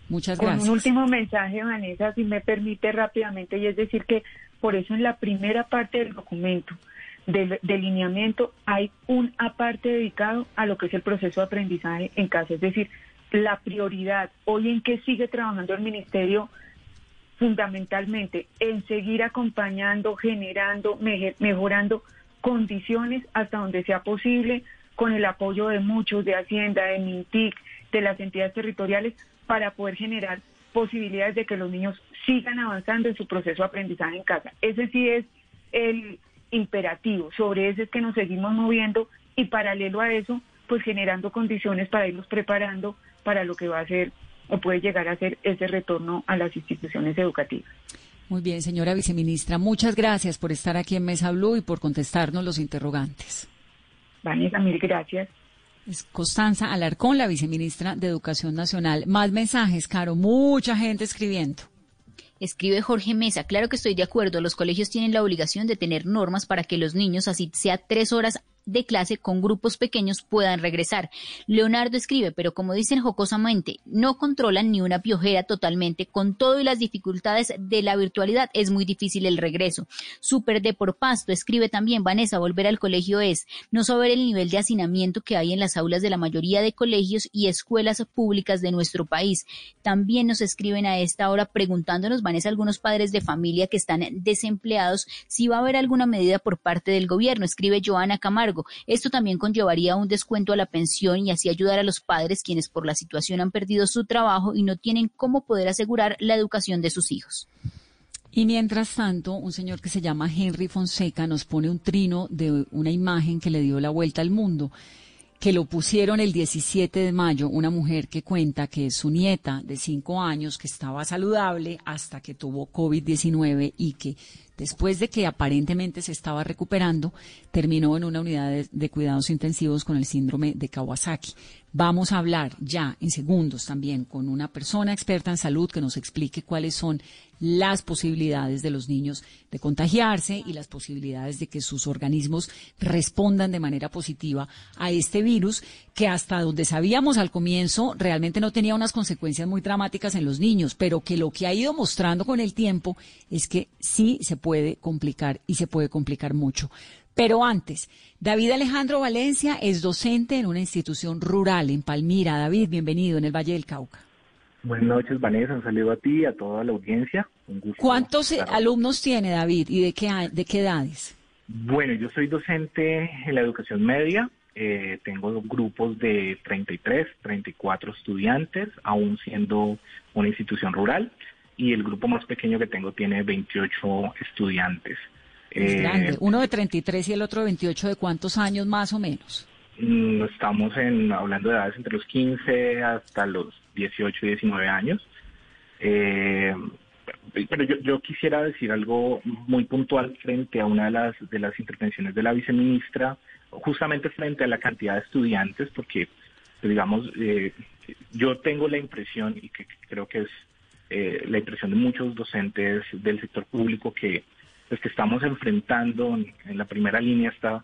D: Muchas gracias.
F: un último mensaje, Vanessa, si me permite rápidamente, y es decir que por eso en la primera parte del documento del delineamiento hay un aparte dedicado a lo que es el proceso de aprendizaje en casa, es decir, la prioridad hoy en que sigue trabajando el ministerio fundamentalmente en seguir acompañando, generando, mejorando condiciones hasta donde sea posible con el apoyo de muchos, de Hacienda, de MINTIC, de las entidades territoriales, para poder generar posibilidades de que los niños sigan avanzando en su proceso de aprendizaje en casa. Ese sí es el imperativo, sobre ese es que nos seguimos moviendo y paralelo a eso, pues generando condiciones para irnos preparando para lo que va a ser o puede llegar a ser ese retorno a las instituciones educativas.
D: Muy bien, señora viceministra, muchas gracias por estar aquí en Mesa Blue y por contestarnos los interrogantes.
F: Vanessa, mil gracias.
D: Es Constanza Alarcón, la viceministra de Educación Nacional. Más mensajes, Caro, mucha gente escribiendo.
E: Escribe Jorge Mesa, claro que estoy de acuerdo, los colegios tienen la obligación de tener normas para que los niños, así sea tres horas de clase con grupos pequeños puedan regresar. Leonardo escribe, pero como dicen jocosamente, no controlan ni una piojera totalmente, con todo y las dificultades de la virtualidad es muy difícil el regreso. Super de por pasto escribe también, Vanessa, volver al colegio es no saber el nivel de hacinamiento que hay en las aulas de la mayoría de colegios y escuelas públicas de nuestro país. También nos escriben a esta hora preguntándonos, Vanessa, algunos padres de familia que están desempleados, si va a haber alguna medida por parte del gobierno. Escribe Joana Camargo esto también conllevaría un descuento a la pensión y así ayudar a los padres quienes por la situación han perdido su trabajo y no tienen cómo poder asegurar la educación de sus hijos.
D: Y mientras tanto, un señor que se llama Henry Fonseca nos pone un trino de una imagen que le dio la vuelta al mundo que lo pusieron el 17 de mayo, una mujer que cuenta que su nieta de cinco años, que estaba saludable hasta que tuvo COVID-19 y que después de que aparentemente se estaba recuperando, terminó en una unidad de, cuidados intensivos con el síndrome de Kawasaki. Vamos a hablar ya en segundos también con una persona experta en salud que nos explique cuáles son las posibilidades de los niños de contagiarse y las posibilidades de que sus organismos respondan de manera positiva a este virus que hasta donde sabíamos al comienzo realmente no tenía unas consecuencias muy dramáticas en los niños, pero que lo que ha ido mostrando con el tiempo es que sí se puede complicar y se puede complicar mucho. Pero antes, David Alejandro Valencia es docente en una institución rural en Palmira. David, bienvenido en el Valle del Cauca.
G: Buenas noches, Vanessa. Un saludo a ti y a toda la audiencia.
D: ¿Cuántos alumnos tiene David y de qué, de qué edades?
G: Bueno, yo soy docente en la educación media. Eh, tengo grupos de 33, 34 estudiantes, aún siendo una institución rural. Y el grupo más pequeño que tengo tiene 28 estudiantes.
D: Eh, Uno de 33 y el otro de 28, ¿de cuántos años más o menos?
G: Mm, estamos en, hablando de edades entre los 15 hasta los 18 y 19 años. Eh, pero yo, yo, quisiera decir algo muy puntual frente a una de las, de las intervenciones de la viceministra, justamente frente a la cantidad de estudiantes, porque, digamos, eh, yo tengo la impresión, y que creo que es la impresión de muchos docentes del sector público, que pues, que estamos enfrentando en, la primera línea esta,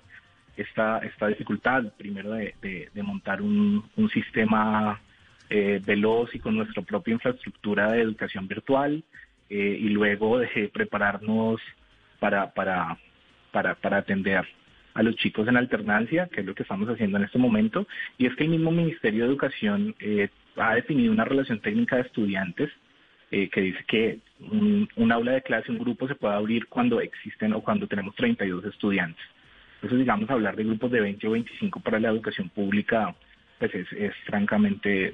G: esta, esta dificultad, primero de, montar un, sistema eh, veloz y con nuestra propia infraestructura de educación virtual eh, y luego de prepararnos para, para, para, para atender a los chicos en alternancia, que es lo que estamos haciendo en este momento, y es que el mismo Ministerio de Educación eh, ha definido una relación técnica de estudiantes eh, que dice que un, aula de clase, un grupo se puede abrir cuando existen o cuando tenemos 32 estudiantes. Entonces, digamos, hablar de grupos de 20 o 25 para la educación pública, pues es, francamente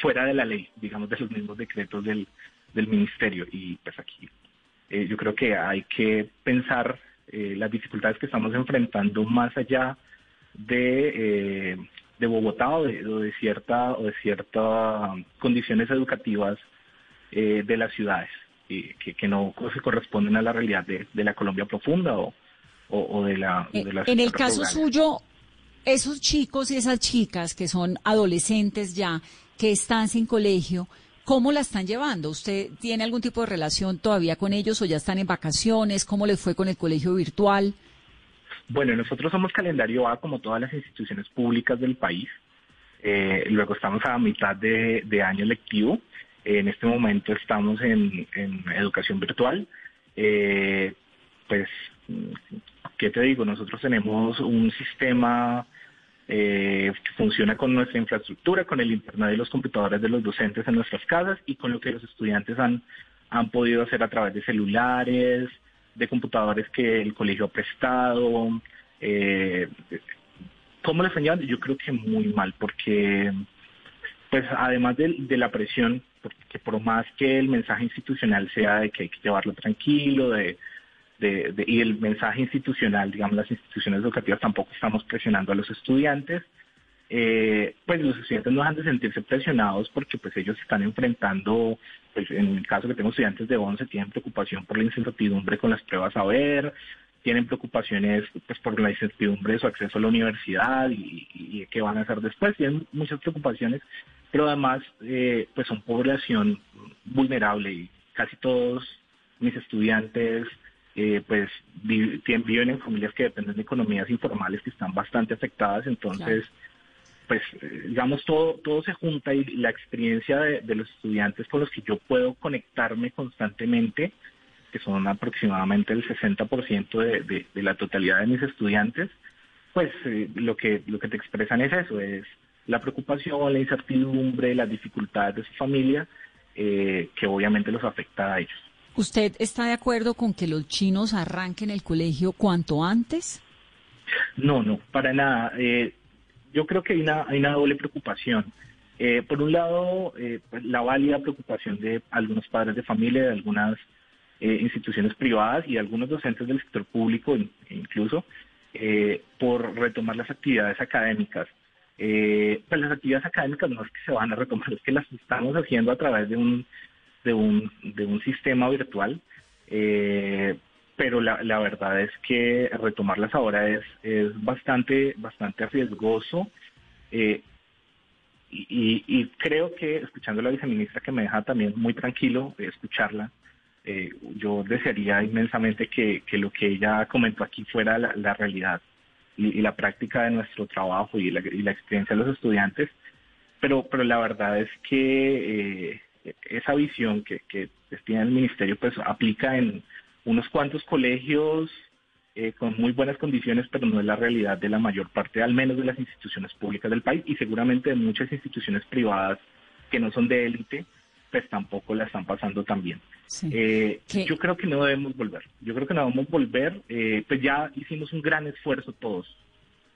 G: fuera de la ley, digamos, de los mismos decretos del, del ministerio. Y pues aquí eh, yo creo que hay que pensar eh, las dificultades que estamos enfrentando más allá de de Bogotá o de, cierta o de ciertas condiciones educativas eh, de las ciudades que, que, no se corresponden a la realidad de, la Colombia profunda o, o, de la...
D: De en el caso suyo, esos chicos y esas chicas que son adolescentes ya, que están sin colegio, ¿cómo la están llevando? ¿Usted tiene algún tipo de relación todavía con ellos o ya están en vacaciones? ¿Cómo les fue con el colegio virtual?
G: Bueno, nosotros somos calendario A como todas las instituciones públicas del país. Eh, luego estamos a mitad de, año lectivo. En este momento estamos en, educación virtual. Eh, pues, ¿qué te digo? Nosotros tenemos un sistema eh, que funciona con nuestra infraestructura, con el internet y los computadores de los docentes en nuestras casas y con lo que los estudiantes han, han podido hacer a través de celulares, de computadores que el colegio ha prestado. Eh, ¿Cómo le están? Yo creo que muy mal, porque pues además de, la presión, porque por más que el mensaje institucional sea de que hay que llevarlo tranquilo, de, de, y el mensaje institucional, digamos, las instituciones educativas tampoco estamos presionando a los estudiantes, eh, pues los estudiantes no han de sentirse presionados porque pues ellos están enfrentando, pues en el caso que tengo estudiantes de 11, tienen preocupación por la incertidumbre con las pruebas a ver, tienen preocupaciones pues por la incertidumbre de su acceso a la universidad y, y, qué van a hacer después, tienen muchas preocupaciones, pero además eh, pues son población vulnerable y casi todos mis estudiantes eh, pues viven en familias que dependen de economías informales que están bastante afectadas, entonces pues eh, digamos todo todo se junta y la experiencia de, los estudiantes con los que yo puedo conectarme constantemente que son aproximadamente el 60% de, de, de la totalidad de mis estudiantes pues eh, lo que lo que te expresan es eso es la preocupación la incertidumbre las dificultades de su familia eh, que obviamente los afecta a ellos
D: ¿Usted está de acuerdo con que los chinos arranquen el colegio cuanto antes?
G: No, no, para nada. Eh, yo creo que hay una, hay una doble preocupación. Eh, por un lado, pues, la válida preocupación de algunos padres de familia, de algunas instituciones privadas y de algunos docentes del sector público incluso, por retomar las actividades académicas. Pues las actividades académicas no es que se van a retomar, es que las estamos haciendo a través de un, de un, de un sistema virtual. Eh, pero la, la, verdad es que retomarlas ahora es, es bastante, bastante riesgoso. Eh, y, y, creo que escuchando a la viceministra que me deja también muy tranquilo escucharla, eh, yo desearía inmensamente que, que, lo que ella comentó aquí fuera la, realidad y, la práctica de nuestro trabajo y la, y la, experiencia de los estudiantes, pero, pero la verdad es que eh, esa visión que, que tiene el ministerio pues aplica en unos cuantos colegios eh, con muy buenas condiciones, pero no es la realidad de la mayor parte, al menos de las instituciones públicas del país y seguramente de muchas instituciones privadas que no son de élite, pues tampoco la están pasando tan bien. Eh, yo creo que no debemos volver. Yo creo que no debemos volver. Eh, pues ya hicimos un gran esfuerzo todos,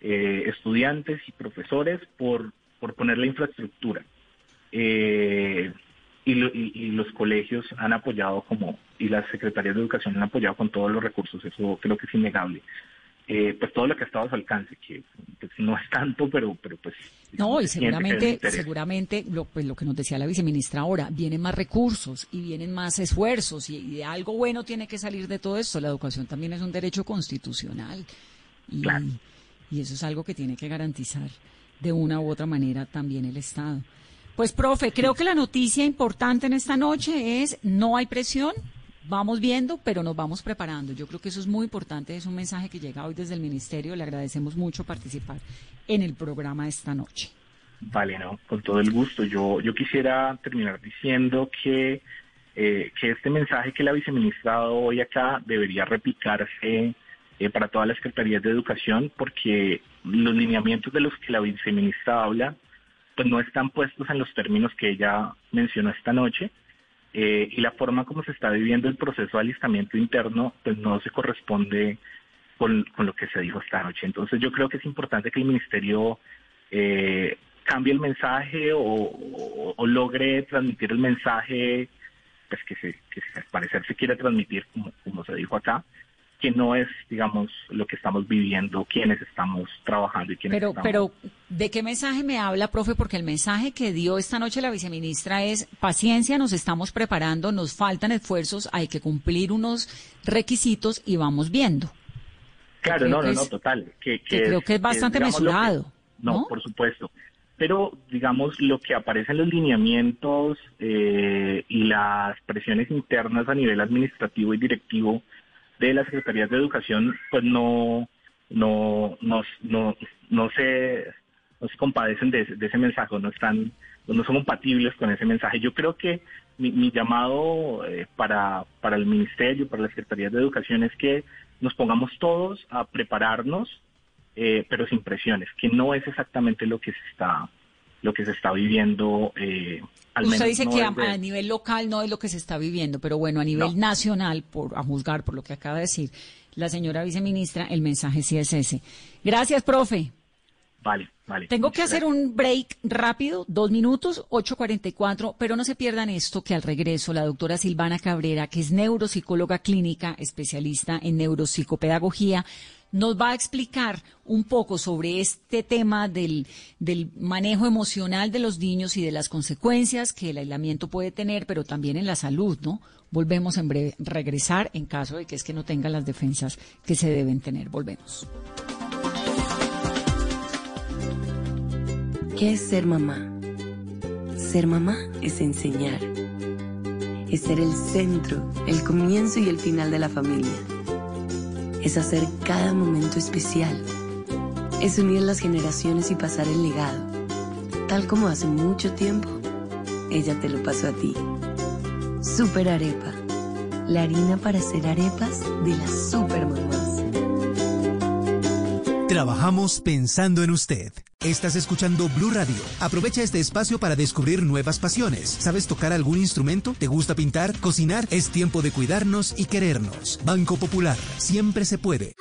G: estudiantes y profesores, por, por poner la infraestructura. Eh, y, los colegios han apoyado como, y las secretarías de educación han apoyado con todos los recursos, eso creo que es innegable. Eh, pues todo lo que ha estado a su alcance, que pues, no es tanto, pero, pero pues...
D: No, y seguramente, seguramente lo, pues, lo que nos decía la viceministra ahora, vienen más recursos y vienen más esfuerzos y, de algo bueno tiene que salir de todo esto. La educación también es un derecho constitucional y, y eso es algo que tiene que garantizar de una u otra manera también el Estado. Pues, profe, creo que la noticia importante en esta noche es no hay presión, vamos viendo, pero nos vamos preparando. Yo creo que eso es muy importante, es un mensaje que llega hoy desde el Ministerio. Le agradecemos mucho participar en el programa esta noche.
G: Vale, no, con todo el gusto. Yo, yo quisiera terminar diciendo que, eh, que este mensaje que la viceministra ha dado hoy acá debería replicarse eh, para todas las secretarías de educación, porque los lineamientos de los que la viceministra habla pues no están puestos en los términos que ella mencionó esta noche eh, y la forma como se está viviendo el proceso de alistamiento interno pues no se corresponde con, lo que se dijo esta noche. Entonces yo creo que es importante que el ministerio eh, cambie el mensaje o, logre transmitir el mensaje pues que, se, que al parecer se quiere transmitir como, como se dijo acá que no es, digamos, lo que estamos viviendo, quienes estamos trabajando y quienes
D: pero,
G: estamos...
D: Pero, ¿de qué mensaje me habla, profe? Porque el mensaje que dio esta noche la viceministra es paciencia, nos estamos preparando, nos faltan esfuerzos, hay que cumplir unos requisitos y vamos viendo.
G: Claro, no, no, no, total. Que,
D: creo que es bastante mesurado.
G: no, por supuesto. Pero, digamos, lo que aparece en los lineamientos eh, y las presiones internas a nivel administrativo y directivo de las secretarías de educación, pues no, no, no, no, no se, no se compadecen de, ese mensaje, no están, no son compatibles con ese mensaje. Yo creo que mi, llamado eh, para, para el ministerio, para las secretarías de educación es que nos pongamos todos a prepararnos, eh, pero sin presiones, que no es exactamente lo que se está lo que se está viviendo. Eh,
D: al Usted dice que a, nivel local no es lo que se está viviendo, pero bueno, a nivel nacional, por a juzgar por lo que acaba de decir la señora viceministra, el mensaje sí es ese. Gracias, profe.
G: Vale, vale.
D: Tengo que hacer un break rápido, dos minutos, 8.44, pero no se pierdan esto que al regreso la doctora Silvana Cabrera, que es neuropsicóloga clínica, especialista en neuropsicopedagogía, nos va a explicar un poco sobre este tema del, del, manejo emocional de los niños y de las consecuencias que el aislamiento puede tener, pero también en la salud, ¿no? Volvemos en breve, regresar en caso de que es que no tenga las defensas que se deben tener. Volvemos.
H: ¿Qué es ser mamá? Ser mamá es enseñar. Es ser el centro, el comienzo y el final de la familia. Es hacer cada momento especial. Es unir las generaciones y pasar el legado. Tal como hace mucho tiempo, ella te lo pasó a ti. Super Arepa. La harina para hacer arepas de las super mamás.
I: Trabajamos pensando en usted. Estás escuchando Blue Radio. Aprovecha este espacio para descubrir nuevas pasiones. ¿Sabes tocar algún instrumento? ¿Te gusta pintar? ¿Cocinar? Es tiempo de cuidarnos y querernos. Banco Popular. Siempre se puede.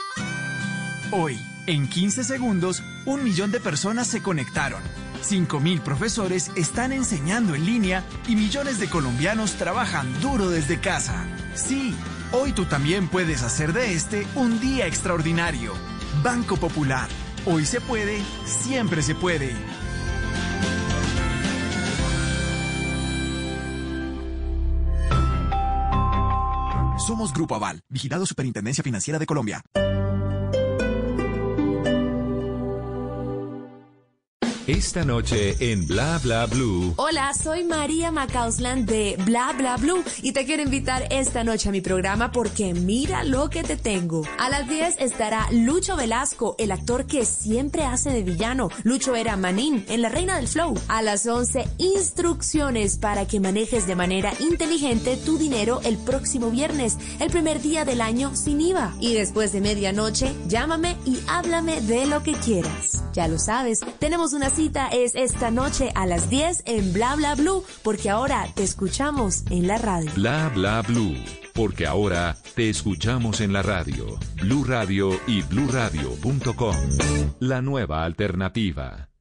J: Hoy, en 15 segundos, un millón de personas se conectaron. 5.000 profesores están enseñando en línea y millones de colombianos trabajan duro desde casa. Sí, hoy tú también puedes hacer de este un día extraordinario. Banco Popular Hoy se puede, siempre se puede.
K: Somos Grupo Aval, vigilado Superintendencia Financiera de Colombia.
C: Esta noche en Bla Bla Blue.
L: Hola, soy María Macausland de Bla Bla Blue y te quiero invitar esta noche a mi programa porque mira lo que te tengo. A las 10 estará Lucho Velasco, el actor que siempre hace de villano. Lucho era Manín en La Reina del Flow. A las 11, instrucciones para que manejes de manera inteligente tu dinero el próximo viernes, el primer día del año sin IVA. Y después de medianoche, llámame y háblame de lo que quieras. Ya lo sabes, tenemos una cita es esta noche a las 10 en Bla Bla Blue, porque ahora te escuchamos en la radio.
C: Bla Bla Blue, porque ahora te escuchamos en la radio. Blue Radio y bluradio.com. La nueva alternativa.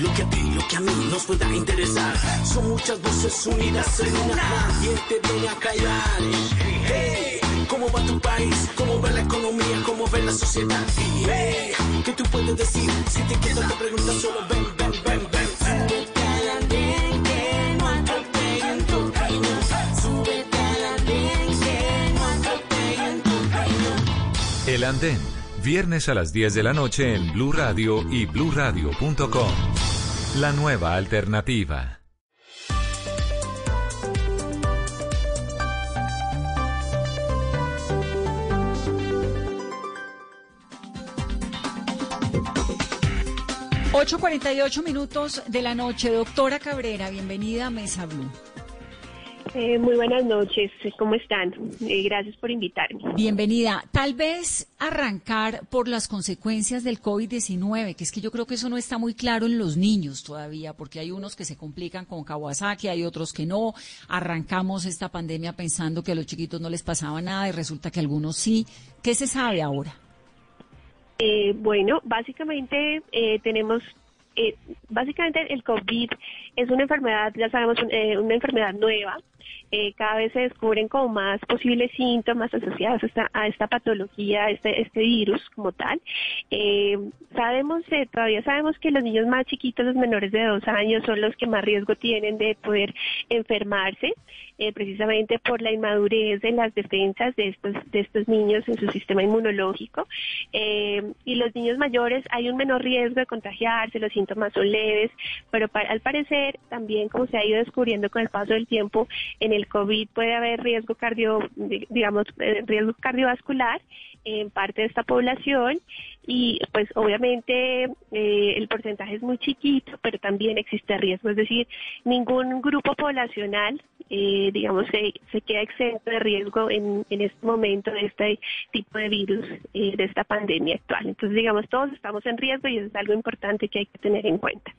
M: Lo que a ti, lo que a mí nos pueda interesar. Son muchas voces unidas en una. ¿Quién te viene a callar? Hey, ¿cómo va tu país? ¿Cómo va la economía? ¿Cómo ve la sociedad? Hey, ¿qué tú puedes decir? Si te quedas te preguntas solo ven, ven, ven, ven. Súbete al andén que no atropellen tu reino. Súbete al andén que no atropellen tu reino.
C: El andén Viernes a las 10 de la noche en Blue Radio y bluradio.com. La nueva alternativa.
D: Ocho cuarenta y ocho minutos de la noche. Doctora Cabrera, bienvenida a Mesa Blue.
N: Eh, muy buenas noches, ¿cómo están? Eh, gracias por invitarme.
D: Bienvenida. Tal vez arrancar por las consecuencias del COVID-19, que es que yo creo que eso no está muy claro en los niños todavía, porque hay unos que se complican con Kawasaki, hay otros que no. Arrancamos esta pandemia pensando que a los chiquitos no les pasaba nada y resulta que a algunos sí. ¿Qué se sabe ahora?
N: Eh, bueno, básicamente tenemos básicamente el COVID es una enfermedad, ya sabemos, una enfermedad nueva eh, cada vez se descubren como más posibles síntomas asociados a esta, a esta patología, a este, este virus como tal. Eh, sabemos, eh, todavía sabemos que los niños más chiquitos, los menores de dos años, son los que más riesgo tienen de poder enfermarse. Eh, precisamente por la inmadurez de las defensas de estos, de estos niños en su sistema inmunológico. Eh, y los niños mayores hay un menor riesgo de contagiarse, los síntomas son leves, pero al parecer también como se ha ido descubriendo con el paso del tiempo, en el COVID puede haber riesgo cardio, digamos, eh, riesgo cardiovascular en parte de esta población y pues obviamente eh, el porcentaje es muy chiquito, pero también existe riesgo, es decir, ningún grupo poblacional, eh, digamos, se, se, queda exento de riesgo en, en este momento de este tipo de virus, eh, de esta pandemia actual. Entonces, digamos, todos estamos en riesgo y eso es algo importante que hay que tener en cuenta.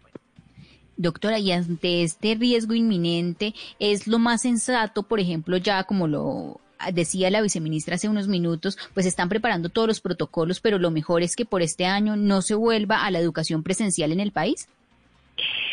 E: Doctora, y ante este riesgo inminente, ¿es lo más sensato, por ejemplo, ya como lo decía la viceministra hace unos minutos, pues están preparando todos los protocolos, pero lo mejor es que por este año no se vuelva a la educación presencial en el país?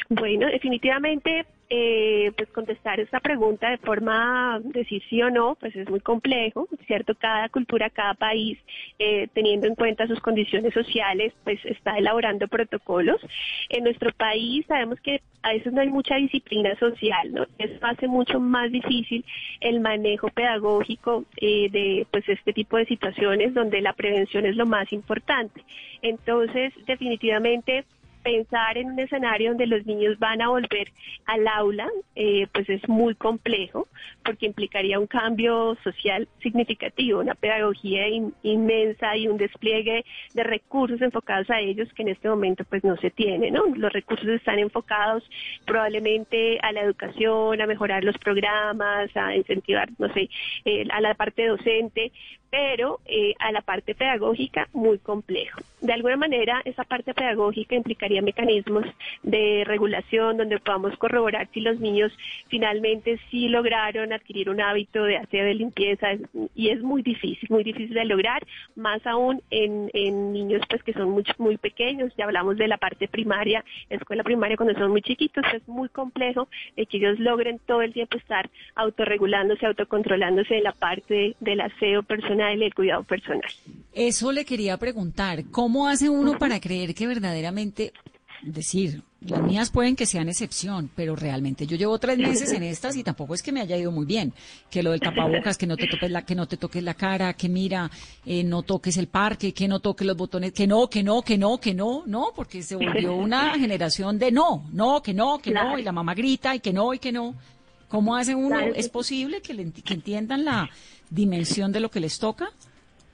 N: Bueno, definitivamente eh, pues contestar esta pregunta de forma decir sí o no, pues es muy complejo, ¿cierto? Cada cultura, cada país, eh, teniendo en cuenta sus condiciones sociales, pues está elaborando protocolos. En nuestro país sabemos que a veces no hay mucha disciplina social, ¿no? Eso hace mucho más difícil el manejo pedagógico eh, de pues este tipo de situaciones donde la prevención es lo más importante. Entonces, definitivamente pensar en un escenario donde los niños van a volver al aula, eh, pues es muy complejo, porque implicaría un cambio social significativo, una pedagogía inmensa y un despliegue de recursos enfocados a ellos que en este momento pues no se tiene, ¿no? Los recursos están enfocados probablemente a la educación, a mejorar los programas, a incentivar, no sé, eh, a la parte docente, pero eh, a la parte pedagógica muy complejo. De alguna manera, esa parte pedagógica implicaría mecanismos de regulación donde podamos corroborar si los niños finalmente sí lograron adquirir un hábito de hacer de limpieza y es muy difícil, muy difícil de lograr, más aún en, niños pues que son muy, muy pequeños, ya hablamos de la parte primaria, escuela primaria cuando son muy chiquitos, es muy complejo que ellos logren todo el tiempo estar autorregulándose, autocontrolándose en la parte del aseo personal el cuidado personal.
D: Eso le quería preguntar, ¿cómo hace uno para creer que verdaderamente, decir, las mías pueden que sean excepción, pero realmente yo llevo tres meses en estas y tampoco es que me haya ido muy bien. Que lo del tapabocas, que no te toques la, que no te toques la cara, que mira, eh, no toques el parque, que no toques los botones, que no, que no, que no, que no, no, porque se volvió una generación de no, no, que no, que no, y la mamá grita y que no, y que no. ¿Cómo hace uno? ¿Es posible que, que entiendan la dimensión de lo que les toca?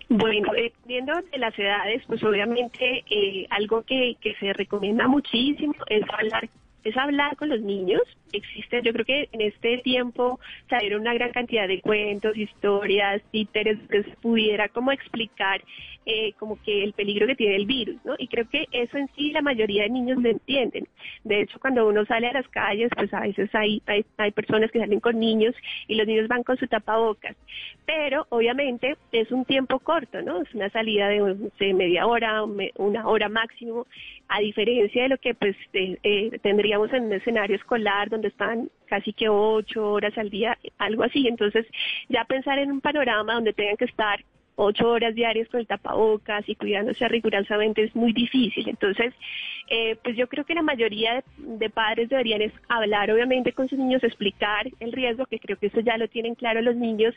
N: Bueno, dependiendo de las edades, pues obviamente eh, algo que, que se recomienda muchísimo es hablar es hablar con los niños. Existe, yo creo que en este tiempo salieron una gran cantidad de cuentos, historias, títeres que pudiera como explicar eh, como que el peligro que tiene el virus, ¿no? Y creo que eso en sí la mayoría de niños lo entienden. De hecho, cuando uno sale a las calles, pues a veces hay, hay, hay personas que salen con niños y los niños van con su tapabocas. Pero obviamente es un tiempo corto, ¿no? Es una salida de media hora, una hora máximo, a diferencia de lo que pues eh, tendríamos en un escenario escolar donde están casi que ocho horas al día, algo así. Entonces, ya pensar en un panorama donde tengan que estar ocho horas diarias con el tapabocas y cuidándose rigurosamente es muy difícil. Entonces, eh, pues yo creo que la mayoría de, padres deberían es hablar obviamente con sus niños, explicar el riesgo, que creo que eso ya lo tienen claro los niños,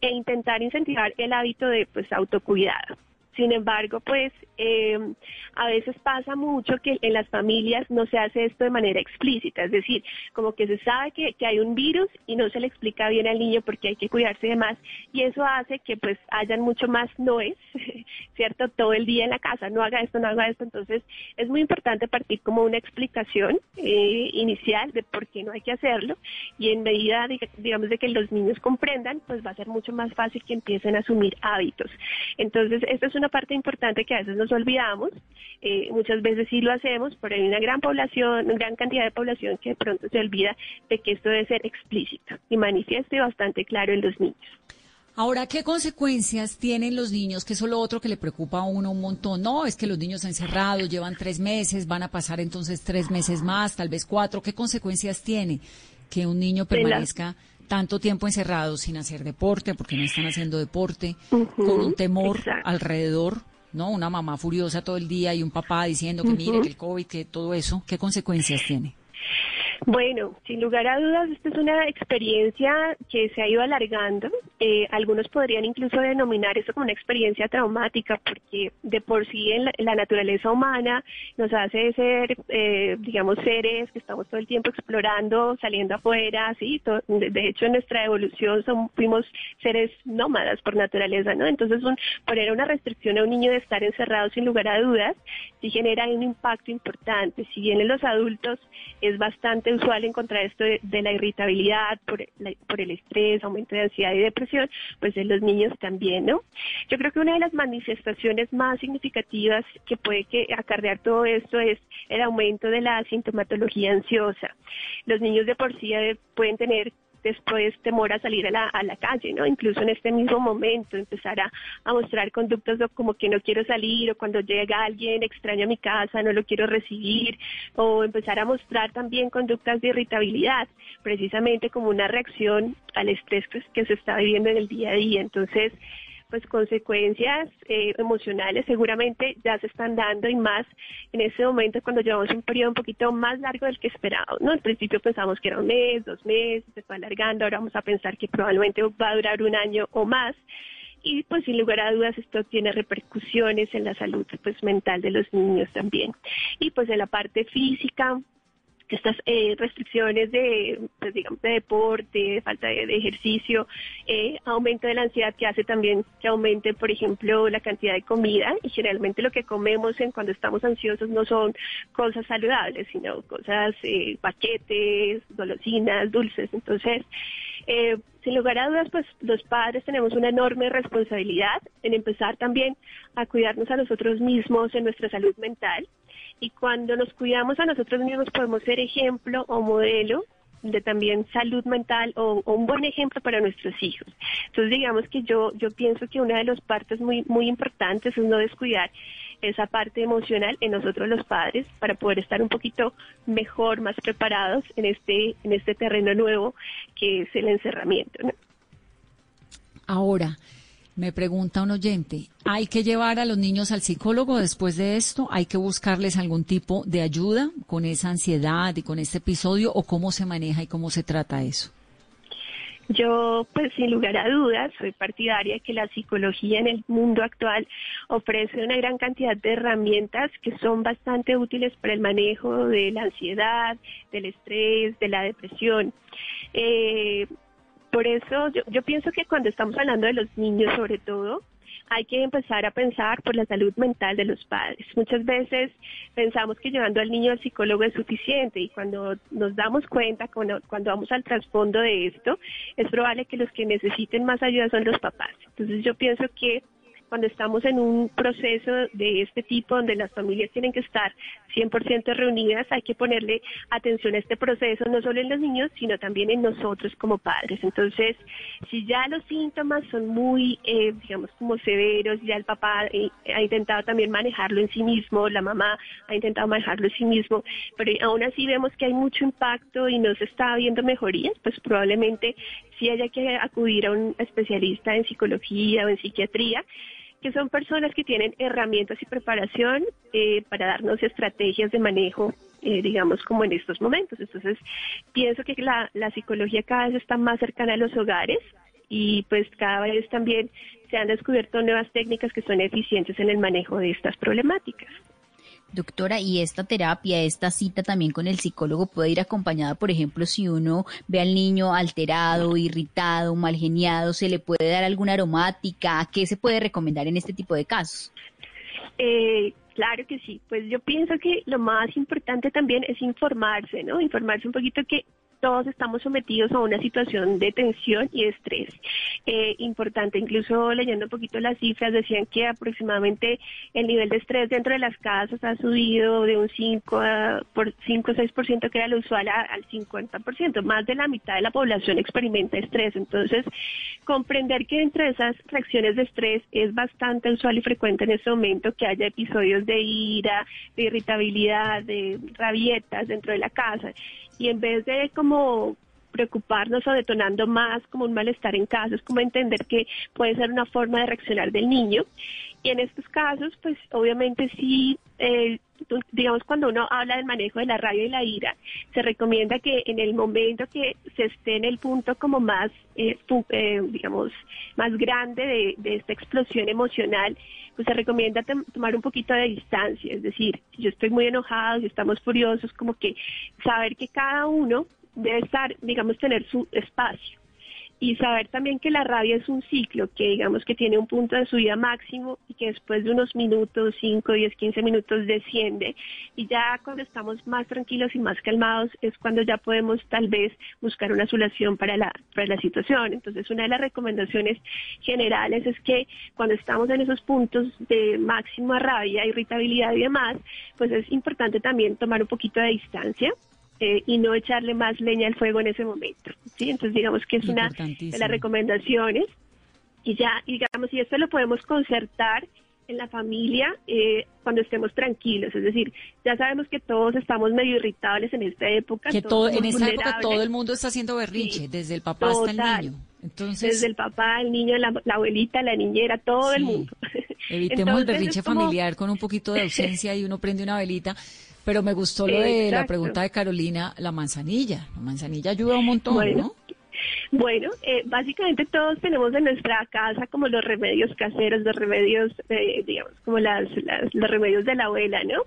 N: e intentar incentivar el hábito de pues autocuidado. Sin embargo, pues eh, a veces pasa mucho que en las familias no se hace esto de manera explícita, es decir, como que se sabe que, que hay un virus y no se le explica bien al niño porque hay que cuidarse de más y eso hace que pues hayan mucho más noes, ¿cierto? Todo el día en la casa, no haga esto, no haga esto, entonces es muy importante partir como una explicación eh, inicial de por qué no hay que hacerlo y en medida, digamos, de que los niños comprendan, pues va a ser mucho más fácil que empiecen a asumir hábitos. Entonces, esta es una parte importante que a veces nos olvidamos, eh, muchas veces sí lo hacemos, pero hay una gran población, una gran cantidad de población que de pronto se olvida de que esto debe ser explícito y manifiesto y bastante claro en los niños.
D: Ahora, ¿qué consecuencias tienen los niños? Que eso es lo otro que le preocupa a uno un montón. No, es que los niños encerrados llevan tres meses, van a pasar entonces tres meses más, tal vez cuatro. ¿Qué consecuencias tiene que un niño permanezca tanto tiempo encerrado sin hacer deporte, porque no están haciendo deporte, con un temor alrededor? ¿No? Una mamá furiosa todo el día y un papá diciendo que mire, que el COVID, que todo eso, ¿qué consecuencias tiene?
N: Bueno, sin lugar a dudas, esta es una experiencia que se ha ido alargando. Eh, algunos podrían incluso denominar eso como una experiencia traumática, porque de por sí en la, naturaleza humana nos hace ser, eh, digamos, seres que estamos todo el tiempo explorando, saliendo afuera, ¿sí? de, hecho, en nuestra evolución fuimos seres nómadas por naturaleza, ¿no? Entonces, poner una restricción a un niño de estar encerrado, sin lugar a dudas, sí genera un impacto importante. Si bien en los adultos es bastante usual encontrar esto de, la irritabilidad por, por el estrés, aumento de ansiedad y depresión, pues en los niños también, ¿no? Yo creo que una de las manifestaciones más significativas que puede que acarrear todo esto es el aumento de la sintomatología ansiosa. Los niños de por sí eh, pueden tener después temor a salir a la, calle, ¿no? Incluso en este mismo momento empezar a, mostrar conductas como que no quiero salir o cuando llega alguien extraño a mi casa no lo quiero recibir o empezar a mostrar también conductas de irritabilidad, precisamente como una reacción al estrés que se está viviendo en el día a día. Entonces, pues consecuencias eh, emocionales seguramente ya se están dando y más en ese momento cuando llevamos un periodo un poquito más largo del que esperábamos, ¿no? Al principio pensamos que era un mes, dos meses, se fue alargando, ahora vamos a pensar que probablemente va a durar un año o más y pues sin lugar a dudas esto tiene repercusiones en la salud pues mental de los niños también y pues en la parte física estas eh, restricciones de, pues, digamos, de deporte, de falta de, ejercicio, eh, aumento de la ansiedad que hace también que aumente, por ejemplo, la cantidad de comida y generalmente lo que comemos en cuando estamos ansiosos no son cosas saludables, sino cosas, eh, paquetes, golosinas, dulces. Entonces, eh, sin lugar a dudas, pues los padres tenemos una enorme responsabilidad en empezar también a cuidarnos a nosotros mismos en nuestra salud mental y cuando nos cuidamos a nosotros mismos podemos ser ejemplo o modelo de también salud mental o, un buen ejemplo para nuestros hijos. Entonces digamos que yo yo pienso que una de las partes muy muy importantes es no descuidar esa parte emocional en nosotros los padres para poder estar un poquito mejor, más preparados en este en este terreno nuevo que es el encerramiento.
D: Ahora, me pregunta un oyente, ¿hay que llevar a los niños al psicólogo después de esto? ¿Hay que buscarles algún tipo de ayuda con esa ansiedad y con este episodio o cómo se maneja y cómo se trata eso?
N: Yo, pues sin lugar a dudas, soy partidaria de que la psicología en el mundo actual ofrece una gran cantidad de herramientas que son bastante útiles para el manejo de la ansiedad, del estrés, de la depresión. Eh, por eso yo, yo pienso que cuando estamos hablando de los niños sobre todo, hay que empezar a pensar por la salud mental de los padres. Muchas veces pensamos que llevando al niño al psicólogo es suficiente y cuando nos damos cuenta, cuando, cuando vamos al trasfondo de esto, es probable que los que necesiten más ayuda son los papás. Entonces yo pienso que cuando estamos en un proceso de este tipo donde las familias tienen que estar 100% reunidas, hay que ponerle atención a este proceso, no solo en los niños, sino también en nosotros como padres. Entonces, si ya los síntomas son muy, eh, digamos, como severos, ya el papá eh, ha intentado también manejarlo en sí mismo, la mamá ha intentado manejarlo en sí mismo, pero aún así vemos que hay mucho impacto y no se está viendo mejorías, pues probablemente sí haya que acudir a un especialista en psicología o en psiquiatría que son personas que tienen herramientas y preparación eh, para darnos estrategias de manejo, eh, digamos, como en estos momentos. Entonces, pienso que la, la psicología cada vez está más cercana a los hogares y pues cada vez también se han descubierto nuevas técnicas que son eficientes en el manejo de estas problemáticas.
E: Doctora, ¿y esta terapia, esta cita también con el psicólogo puede ir acompañada, por ejemplo, si uno ve al niño alterado, irritado, mal geniado, se le puede dar alguna aromática? ¿Qué se puede recomendar en este tipo de casos?
N: Eh, claro que sí, pues yo pienso que lo más importante también es informarse, ¿no? Informarse un poquito que todos estamos sometidos a una situación de tensión y estrés. Eh, importante, incluso leyendo un poquito las cifras, decían que aproximadamente el nivel de estrés dentro de las casas ha subido de un 5 a, por 5 o 6% que era lo usual al 50%. Más de la mitad de la población experimenta estrés. Entonces, comprender que entre esas reacciones de estrés es bastante usual y frecuente en este momento que haya episodios de ira, de irritabilidad, de rabietas dentro de la casa y en vez de como preocuparnos o detonando más como un malestar en casa, es como entender que puede ser una forma de reaccionar del niño. Y en estos casos, pues obviamente sí, eh, digamos cuando uno habla del manejo de la rabia y la ira, se recomienda que en el momento que se esté en el punto como más, eh, eh, digamos, más grande de, de esta explosión emocional, pues se recomienda tomar un poquito de distancia, es decir, si yo estoy muy enojado, si estamos furiosos, como que saber que cada uno debe estar, digamos, tener su espacio y saber también que la rabia es un ciclo que digamos que tiene un punto de subida máximo y que después de unos minutos, 5, 10, 15 minutos desciende y ya cuando estamos más tranquilos y más calmados es cuando ya podemos tal vez buscar una solución para la, para la situación. Entonces una de las recomendaciones generales es que cuando estamos en esos puntos de máxima rabia, irritabilidad y demás, pues es importante también tomar un poquito de distancia eh, y no echarle más leña al fuego en ese momento. ¿sí? Entonces, digamos que es una de las recomendaciones. Y ya, digamos, y esto lo podemos concertar en la familia eh, cuando estemos tranquilos. Es decir, ya sabemos que todos estamos medio irritables en esta época.
D: Que todo, en esta época todo el mundo está haciendo berrinche, desde el papá hasta el niño. Entonces,
N: desde el papá, el niño, la, abuelita, la niñera, todo el mundo.
D: Evitemos el berrinche familiar con un poquito de ausencia y uno prende una velita. Pero me gustó lo de la pregunta de Carolina, la manzanilla. La manzanilla ayuda un montón,
N: ¿no? Bueno, eh, básicamente todos tenemos en nuestra casa como los remedios caseros, los remedios, eh, digamos, como las, los remedios de la abuela, ¿no?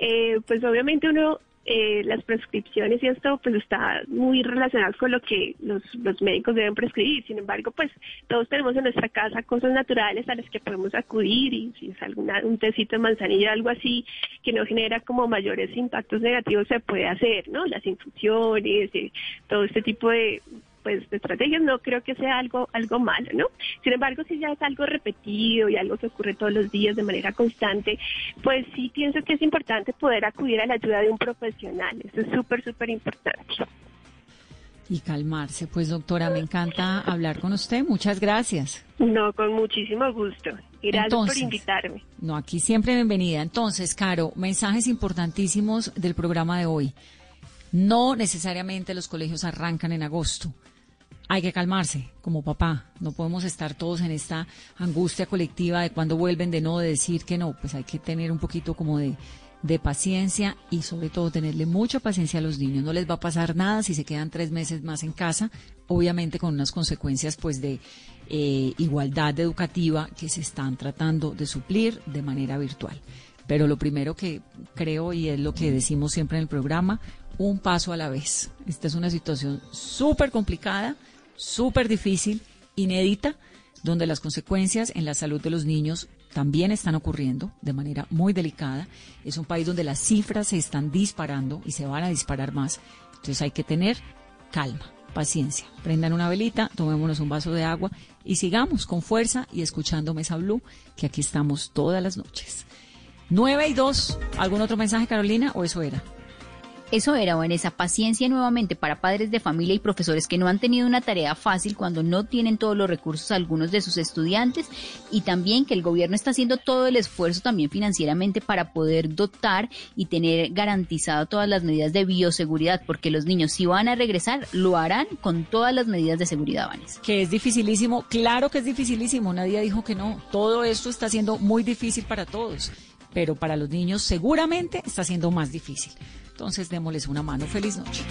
N: Eh, pues obviamente uno eh, las prescripciones y esto pues está muy relacionado con lo que los, los médicos deben prescribir. Sin embargo, pues todos tenemos en nuestra casa cosas naturales a las que podemos acudir y si es alguna, un tecito de manzanilla, algo así que no genera como mayores impactos negativos se puede hacer, ¿no? Las infusiones, y todo este tipo de, pues de estrategias no creo que sea algo algo malo, ¿no? Sin embargo, si ya es algo repetido y algo que ocurre todos los días de manera constante, pues sí pienso que es importante poder acudir a la ayuda de un profesional. Eso es súper, súper importante.
D: Y calmarse. Pues doctora, me encanta hablar con usted. Muchas gracias.
N: No, con muchísimo gusto. Gracias por invitarme.
D: No, aquí siempre bienvenida. Entonces, Caro, mensajes importantísimos del programa de hoy. No necesariamente los colegios arrancan en agosto hay que calmarse como papá. No podemos estar todos en esta angustia colectiva de cuando vuelven de no, de decir que no. Pues hay que tener un poquito como de, de paciencia y sobre todo tenerle mucha paciencia a los niños. No les va a pasar nada si se quedan tres meses más en casa, obviamente con unas consecuencias pues de eh, igualdad educativa que se están tratando de suplir de manera virtual. Pero lo primero que creo y es lo que decimos siempre en el programa, un paso a la vez. Esta es una situación súper complicada súper difícil, inédita, donde las consecuencias en la salud de los niños también están ocurriendo de manera muy delicada. Es un país donde las cifras se están disparando y se van a disparar más. Entonces hay que tener calma, paciencia. Prendan una velita, tomémonos un vaso de agua y sigamos con fuerza y escuchando Mesa Blue, que aquí estamos todas las noches. 9 y 2. ¿Algún otro mensaje, Carolina, o eso era?
E: Eso era, esa paciencia nuevamente para padres de familia y profesores que no han tenido una tarea fácil cuando no tienen todos los recursos algunos de sus estudiantes y también que el gobierno está haciendo todo el esfuerzo también financieramente para poder dotar y tener garantizado todas las medidas de bioseguridad, porque los niños si van a regresar lo harán con todas las medidas de seguridad, Vanessa.
D: Que es dificilísimo, claro que es dificilísimo, nadie dijo que no, todo esto está siendo muy difícil para todos, pero para los niños seguramente está siendo más difícil. Entonces démosles una mano. Feliz noche.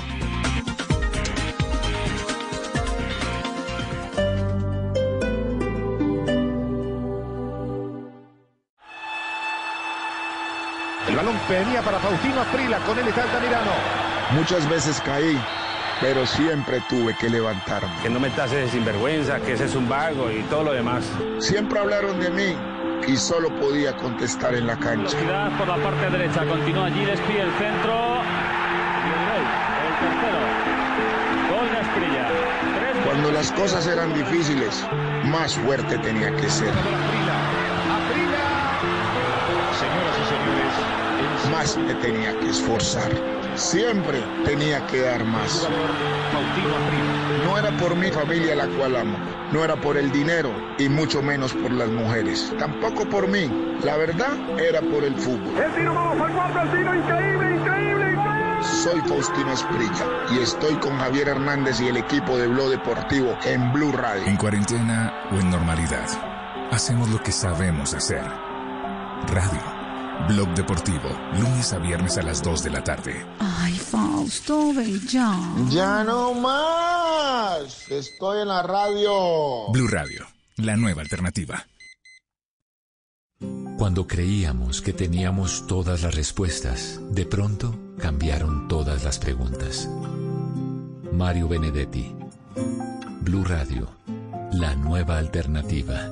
O: El balón venía para Faustino Aprila, con él está Altamirano.
P: Muchas veces caí, pero siempre tuve que levantarme.
Q: Que no me estás de sinvergüenza, que ese es un vago y todo lo demás.
P: Siempre hablaron de mí, y solo podía contestar en la cancha.
Q: Por la parte derecha, continúa el centro. Y el gol, el tercero. Gol de Asprilla.
P: Cuando las cosas eran difíciles, más fuerte tenía que ser. Más me tenía que esforzar. Siempre tenía que dar más. No era por mi familia la cual amo. No era por el dinero y mucho menos por las mujeres. Tampoco por mí. La verdad era por el fútbol.
O: El tiro vamos al cuarto, el tiro increíble, increíble, increíble.
P: Soy Faustino Esprilla y estoy con Javier Hernández y el equipo de Blog Deportivo en Blue Radio.
R: En cuarentena o en normalidad, hacemos lo que sabemos hacer. Radio. Blog Deportivo, lunes a viernes a las 2 de la tarde.
D: Ay, Fausto, ven ya.
P: Ya no más. Estoy en la radio.
R: Blue Radio, la nueva alternativa.
C: Cuando creíamos que teníamos todas las respuestas, de pronto cambiaron todas las preguntas. Mario Benedetti. Blue Radio, la nueva alternativa.